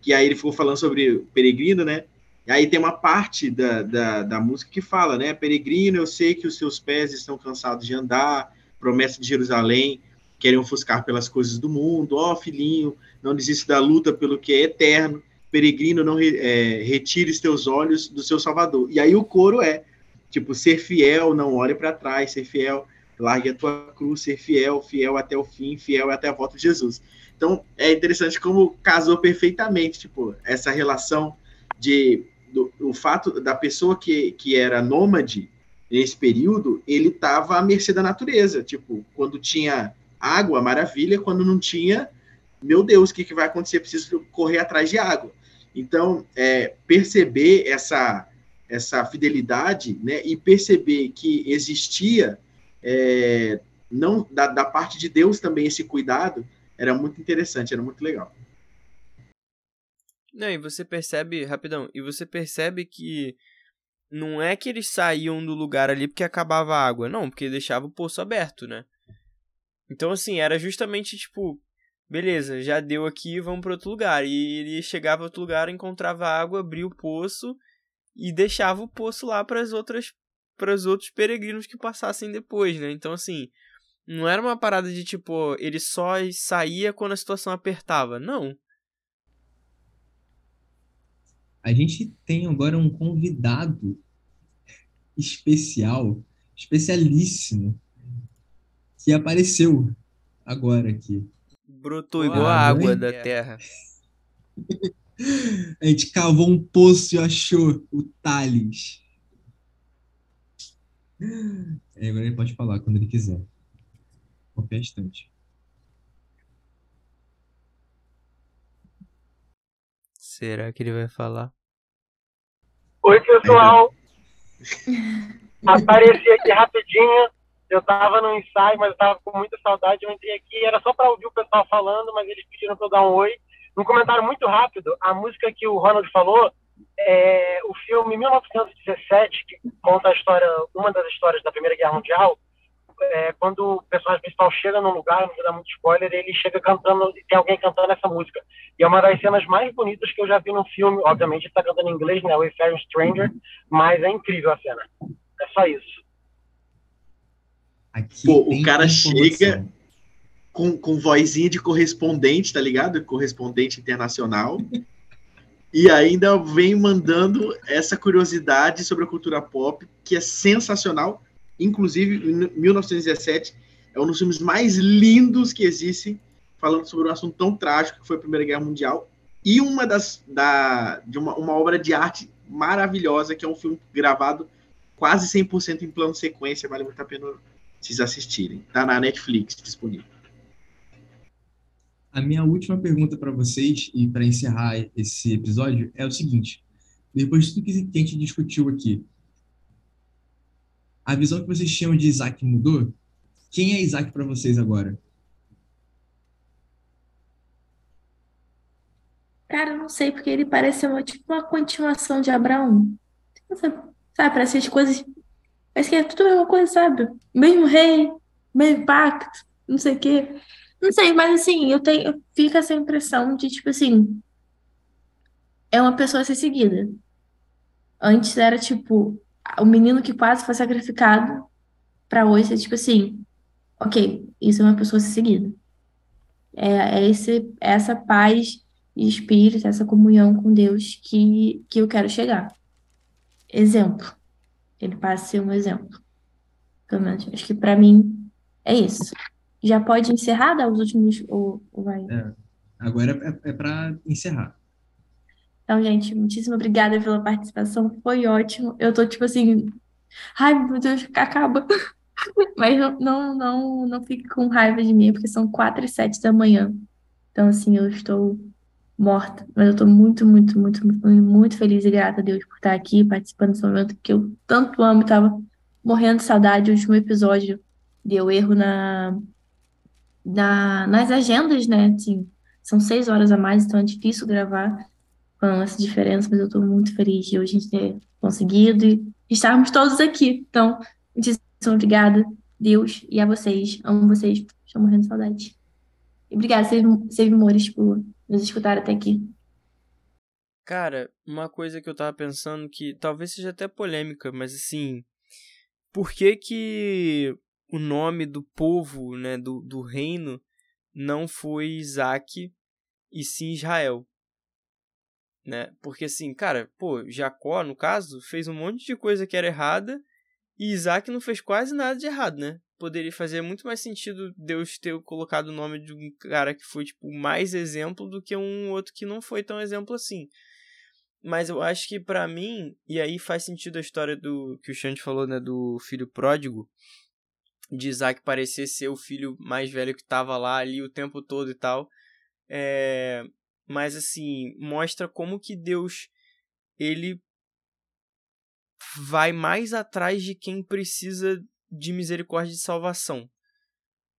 Que aí ele ficou falando sobre peregrino, né? E aí tem uma parte da, da, da, música que fala, né? Peregrino, eu sei que os seus pés estão cansados de andar, promessa de Jerusalém, querem ofuscar pelas coisas do mundo. Ó, oh, filhinho, não desista da luta pelo que é eterno. Peregrino, não é, retire os teus olhos do seu Salvador. E aí o coro é, tipo, ser fiel, não olhe para trás, ser fiel, largue a tua cruz, ser fiel, fiel até o fim, fiel até a volta de Jesus. Então, é interessante como casou perfeitamente, tipo, essa relação de do, o fato da pessoa que, que era nômade nesse período, ele estava à mercê da natureza. Tipo, quando tinha água, maravilha, quando não tinha, meu Deus, o que, que vai acontecer? Preciso correr atrás de água. Então, é, perceber essa, essa fidelidade né, e perceber que existia, é, não da, da parte de Deus também, esse cuidado, era muito interessante, era muito legal. Não, e você percebe, rapidão, e você percebe que não é que eles saíam do lugar ali porque acabava a água, não, porque deixava o poço aberto, né? Então, assim, era justamente tipo, beleza, já deu aqui, vamos para outro lugar. E ele chegava a outro lugar, encontrava água, abria o poço e deixava o poço lá para as outras para os outros peregrinos que passassem depois, né? Então, assim, Não era uma parada de tipo, ele só saía quando a situação apertava. Não. A gente tem agora um convidado especial, especialíssimo, que apareceu agora aqui. Brotou igual a água da terra. A gente cavou um poço e achou o Thales. É, agora ele pode falar quando ele quiser. Qualquer instante. Será que ele vai falar? Oi, pessoal. Apareci aqui rapidinho. Eu tava no ensaio, mas eu tava com muita saudade. Eu entrei aqui, era só para ouvir o pessoal falando, mas eles pediram para eu dar um oi. Um comentário muito rápido: a música que o Ronald falou é o filme 1917, que conta a história, uma das histórias da Primeira Guerra Mundial. É, quando o personagem principal chega num lugar, não vou dar muito spoiler, ele chega cantando, tem alguém cantando essa música. E é uma das cenas mais bonitas que eu já vi no filme. Obviamente, ele está cantando em inglês, né? O Fair Stranger, mas é incrível a cena. É só isso. Aqui Pô, o cara chega com, com vozinha de correspondente, tá ligado? Correspondente internacional. e ainda vem mandando essa curiosidade sobre a cultura pop, que é sensacional. Inclusive, em 1917 é um dos filmes mais lindos que existem, falando sobre um assunto tão trágico que foi a Primeira Guerra Mundial. E uma das da, de uma, uma obra de arte maravilhosa, que é um filme gravado quase 100% em plano sequência, vale muito a pena vocês assistirem. Tá na Netflix disponível. A minha última pergunta para vocês, e para encerrar esse episódio, é o seguinte: depois de tudo que a gente discutiu aqui, a visão que vocês tinham de Isaac mudou? Quem é Isaac para vocês agora? Cara, não sei, porque ele parece uma, tipo uma continuação de Abraão. Sabe, parece as coisas. Parece que é tudo a mesma coisa, sabe? Mesmo rei, mesmo pacto, não sei o quê. Não sei, mas assim, eu tenho, fica essa impressão de, tipo assim, é uma pessoa a ser seguida. Antes era, tipo, o menino que quase foi sacrificado, pra hoje é tipo assim, ok, isso é uma pessoa seguida. É, é esse, é essa paz de espírito, essa comunhão com Deus que, que eu quero chegar. Exemplo. Ele passa a ser um exemplo. Pelo menos, acho que pra mim é isso. Já pode encerrar, dar os últimos. Ou, ou vai? É, agora é, é para encerrar. Então, gente, muitíssimo obrigada pela participação. Foi ótimo. Eu tô tipo assim. Ai, meu Deus, acaba. Mas não, não, não, não fique com raiva de mim, porque são quatro e sete da manhã. Então, assim, eu estou morta. Mas eu estou muito, muito, muito, muito, muito feliz e grata a Deus por estar aqui participando desse momento que eu tanto amo. Estava morrendo de saudade. O último episódio deu erro na, na, nas agendas, né? Assim, são seis horas a mais, então é difícil gravar com essa diferença, mas eu estou muito feliz de hoje a gente ter conseguido e estarmos todos aqui. Então, muitíssimo obrigada, Deus, e a vocês. Amo vocês, estou morrendo de saudade. E obrigada, Save Mores, por nos escutar até aqui. Cara, uma coisa que eu tava pensando que talvez seja até polêmica, mas assim, por que que o nome do povo, né, do, do reino, não foi Isaac e sim Israel. Né? Porque assim, cara, pô, Jacó, no caso, fez um monte de coisa que era errada e Isaac não fez quase nada de errado, né? Poderia fazer muito mais sentido Deus ter colocado o nome de um cara que foi, tipo, mais exemplo do que um outro que não foi tão exemplo assim. Mas eu acho que para mim, e aí faz sentido a história do que o Xande falou, né, do filho pródigo, de Isaac parecer ser o filho mais velho que estava lá ali o tempo todo e tal. É, mas assim, mostra como que Deus ele vai mais atrás de quem precisa de misericórdia e salvação.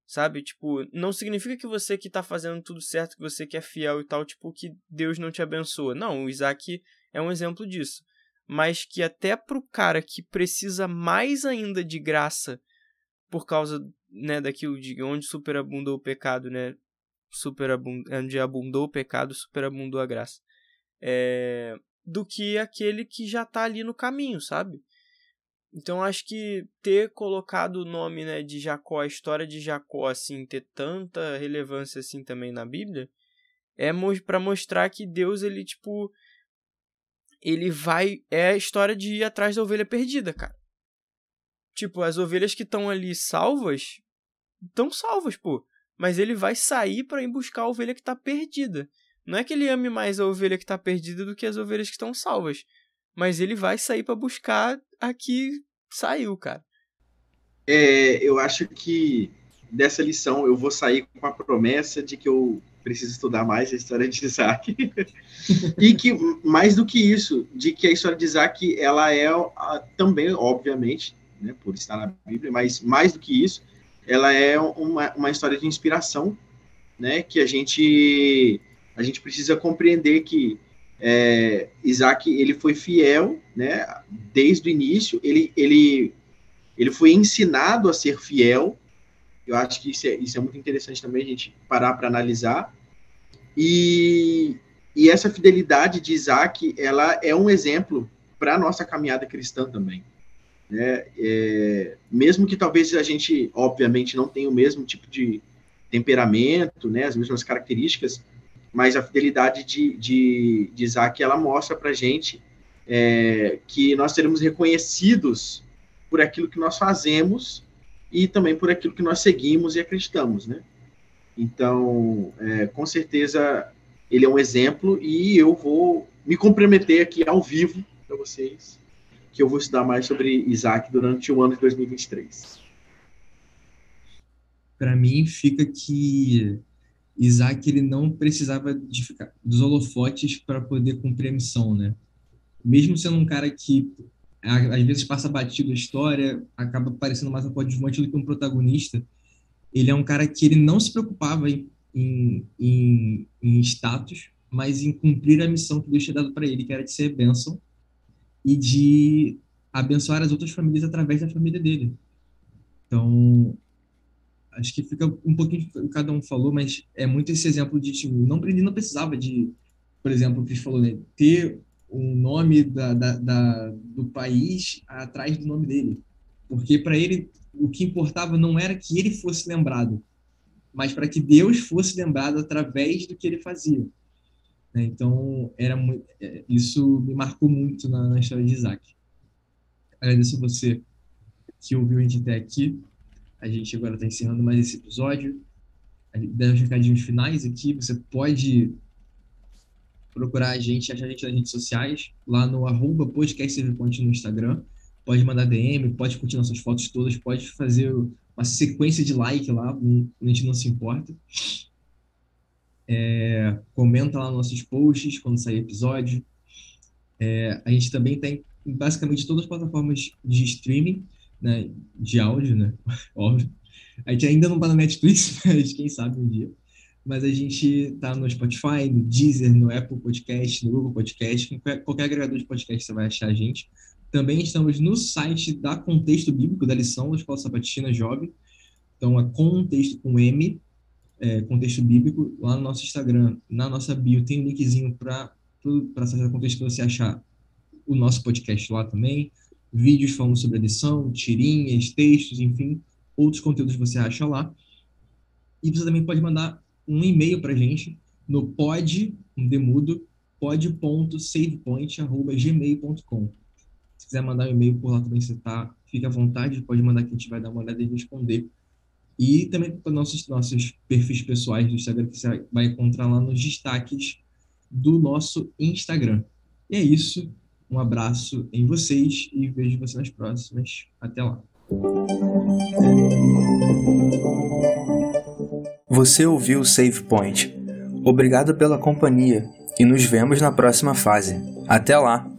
Sabe? Tipo, não significa que você que tá fazendo tudo certo, que você que é fiel e tal, tipo, que Deus não te abençoa. Não, o Isaac é um exemplo disso. Mas que até pro cara que precisa mais ainda de graça por causa né, daquilo de onde superabundou o pecado, né? Superabund... Onde abundou o pecado, superabundou a graça. É... Do que aquele que já está ali no caminho, sabe? Então acho que ter colocado o nome né, de Jacó, a história de Jacó, assim, ter tanta relevância assim também na Bíblia, é para mostrar que Deus, ele, tipo, ele vai. É a história de ir atrás da ovelha perdida, cara. Tipo, as ovelhas que estão ali salvas, estão salvas, pô. Mas ele vai sair para ir buscar a ovelha que tá perdida. Não é que ele ame mais a ovelha que tá perdida do que as ovelhas que estão salvas. Mas ele vai sair para buscar a que saiu, cara. É, eu acho que dessa lição eu vou sair com a promessa de que eu preciso estudar mais a história de Isaac. e que, mais do que isso, de que a história de Isaac, ela é a, também, obviamente, né, por estar na Bíblia, mas mais do que isso, ela é uma, uma história de inspiração, né, que a gente, a gente precisa compreender que é, Isaac, ele foi fiel, né, desde o início, ele, ele, ele foi ensinado a ser fiel, eu acho que isso é, isso é muito interessante também a gente parar para analisar, e, e essa fidelidade de Isaac, ela é um exemplo para a nossa caminhada cristã também. Né? É, mesmo que talvez a gente, obviamente, não tenha o mesmo tipo de temperamento, né, as mesmas características, mas a fidelidade de, de, de Isaac, ela mostra para a gente é, que nós seremos reconhecidos por aquilo que nós fazemos e também por aquilo que nós seguimos e acreditamos, né? Então, é, com certeza, ele é um exemplo e eu vou me comprometer aqui ao vivo para vocês que eu vou estudar mais sobre Isaac durante o ano de 2023. Para mim, fica que Isaac ele não precisava de ficar dos holofotes para poder cumprir a missão, né? Mesmo sendo um cara que às vezes passa batido a história, acaba parecendo mais um coadjuvante do que um protagonista ele é um cara que ele não se preocupava em, em, em, em status, mas em cumprir a missão que Deus tinha dado para ele, que era de ser bênção e de abençoar as outras famílias através da família dele. Então, acho que fica um pouquinho do que cada um falou, mas é muito esse exemplo de tipo, não ele não precisava de, por exemplo, o Cris falou, né, ter o nome da, da, da, do país atrás do nome dele, porque para ele o que importava não era que ele fosse lembrado, mas para que Deus fosse lembrado através do que ele fazia. Né? Então, era muito, é, isso me marcou muito na, na história de Isaac. Agradeço você que ouviu a gente até aqui. A gente agora está encerrando mais esse episódio. Dá os recadinhos finais aqui. Você pode procurar a gente, achar a gente nas redes sociais, lá no arroba no Instagram pode mandar DM, pode curtir nossas fotos todas, pode fazer uma sequência de like lá, a gente não se importa. É, comenta lá nossos posts quando sair episódio. É, a gente também tem basicamente todas as plataformas de streaming, né, de áudio, né, óbvio. A gente ainda não está na Netflix, mas quem sabe um dia. Mas a gente está no Spotify, no Deezer, no Apple Podcast, no Google Podcast, qualquer, qualquer agregador de podcast você vai achar a gente. Também estamos no site da Contexto Bíblico, da lição da Escola Sabatina Jovem. Então, é contexto com M, é, contexto bíblico, lá no nosso Instagram, na nossa bio, tem um linkzinho para acessar o contexto para você achar o nosso podcast lá também. Vídeos falando sobre a lição, tirinhas, textos, enfim, outros conteúdos você acha lá. E você também pode mandar um e-mail para gente no pod, um demudo, pod.savepoint.gmail.com. Se quiser mandar um e-mail por lá também, você tá, fica à vontade, pode mandar que a gente vai dar uma olhada e responder. E também para nossos, nossos perfis pessoais do Instagram, que você vai encontrar lá nos destaques do nosso Instagram. E é isso. Um abraço em vocês e vejo vocês nas próximas. Até lá. Você ouviu o Save Point. Obrigado pela companhia e nos vemos na próxima fase. Até lá!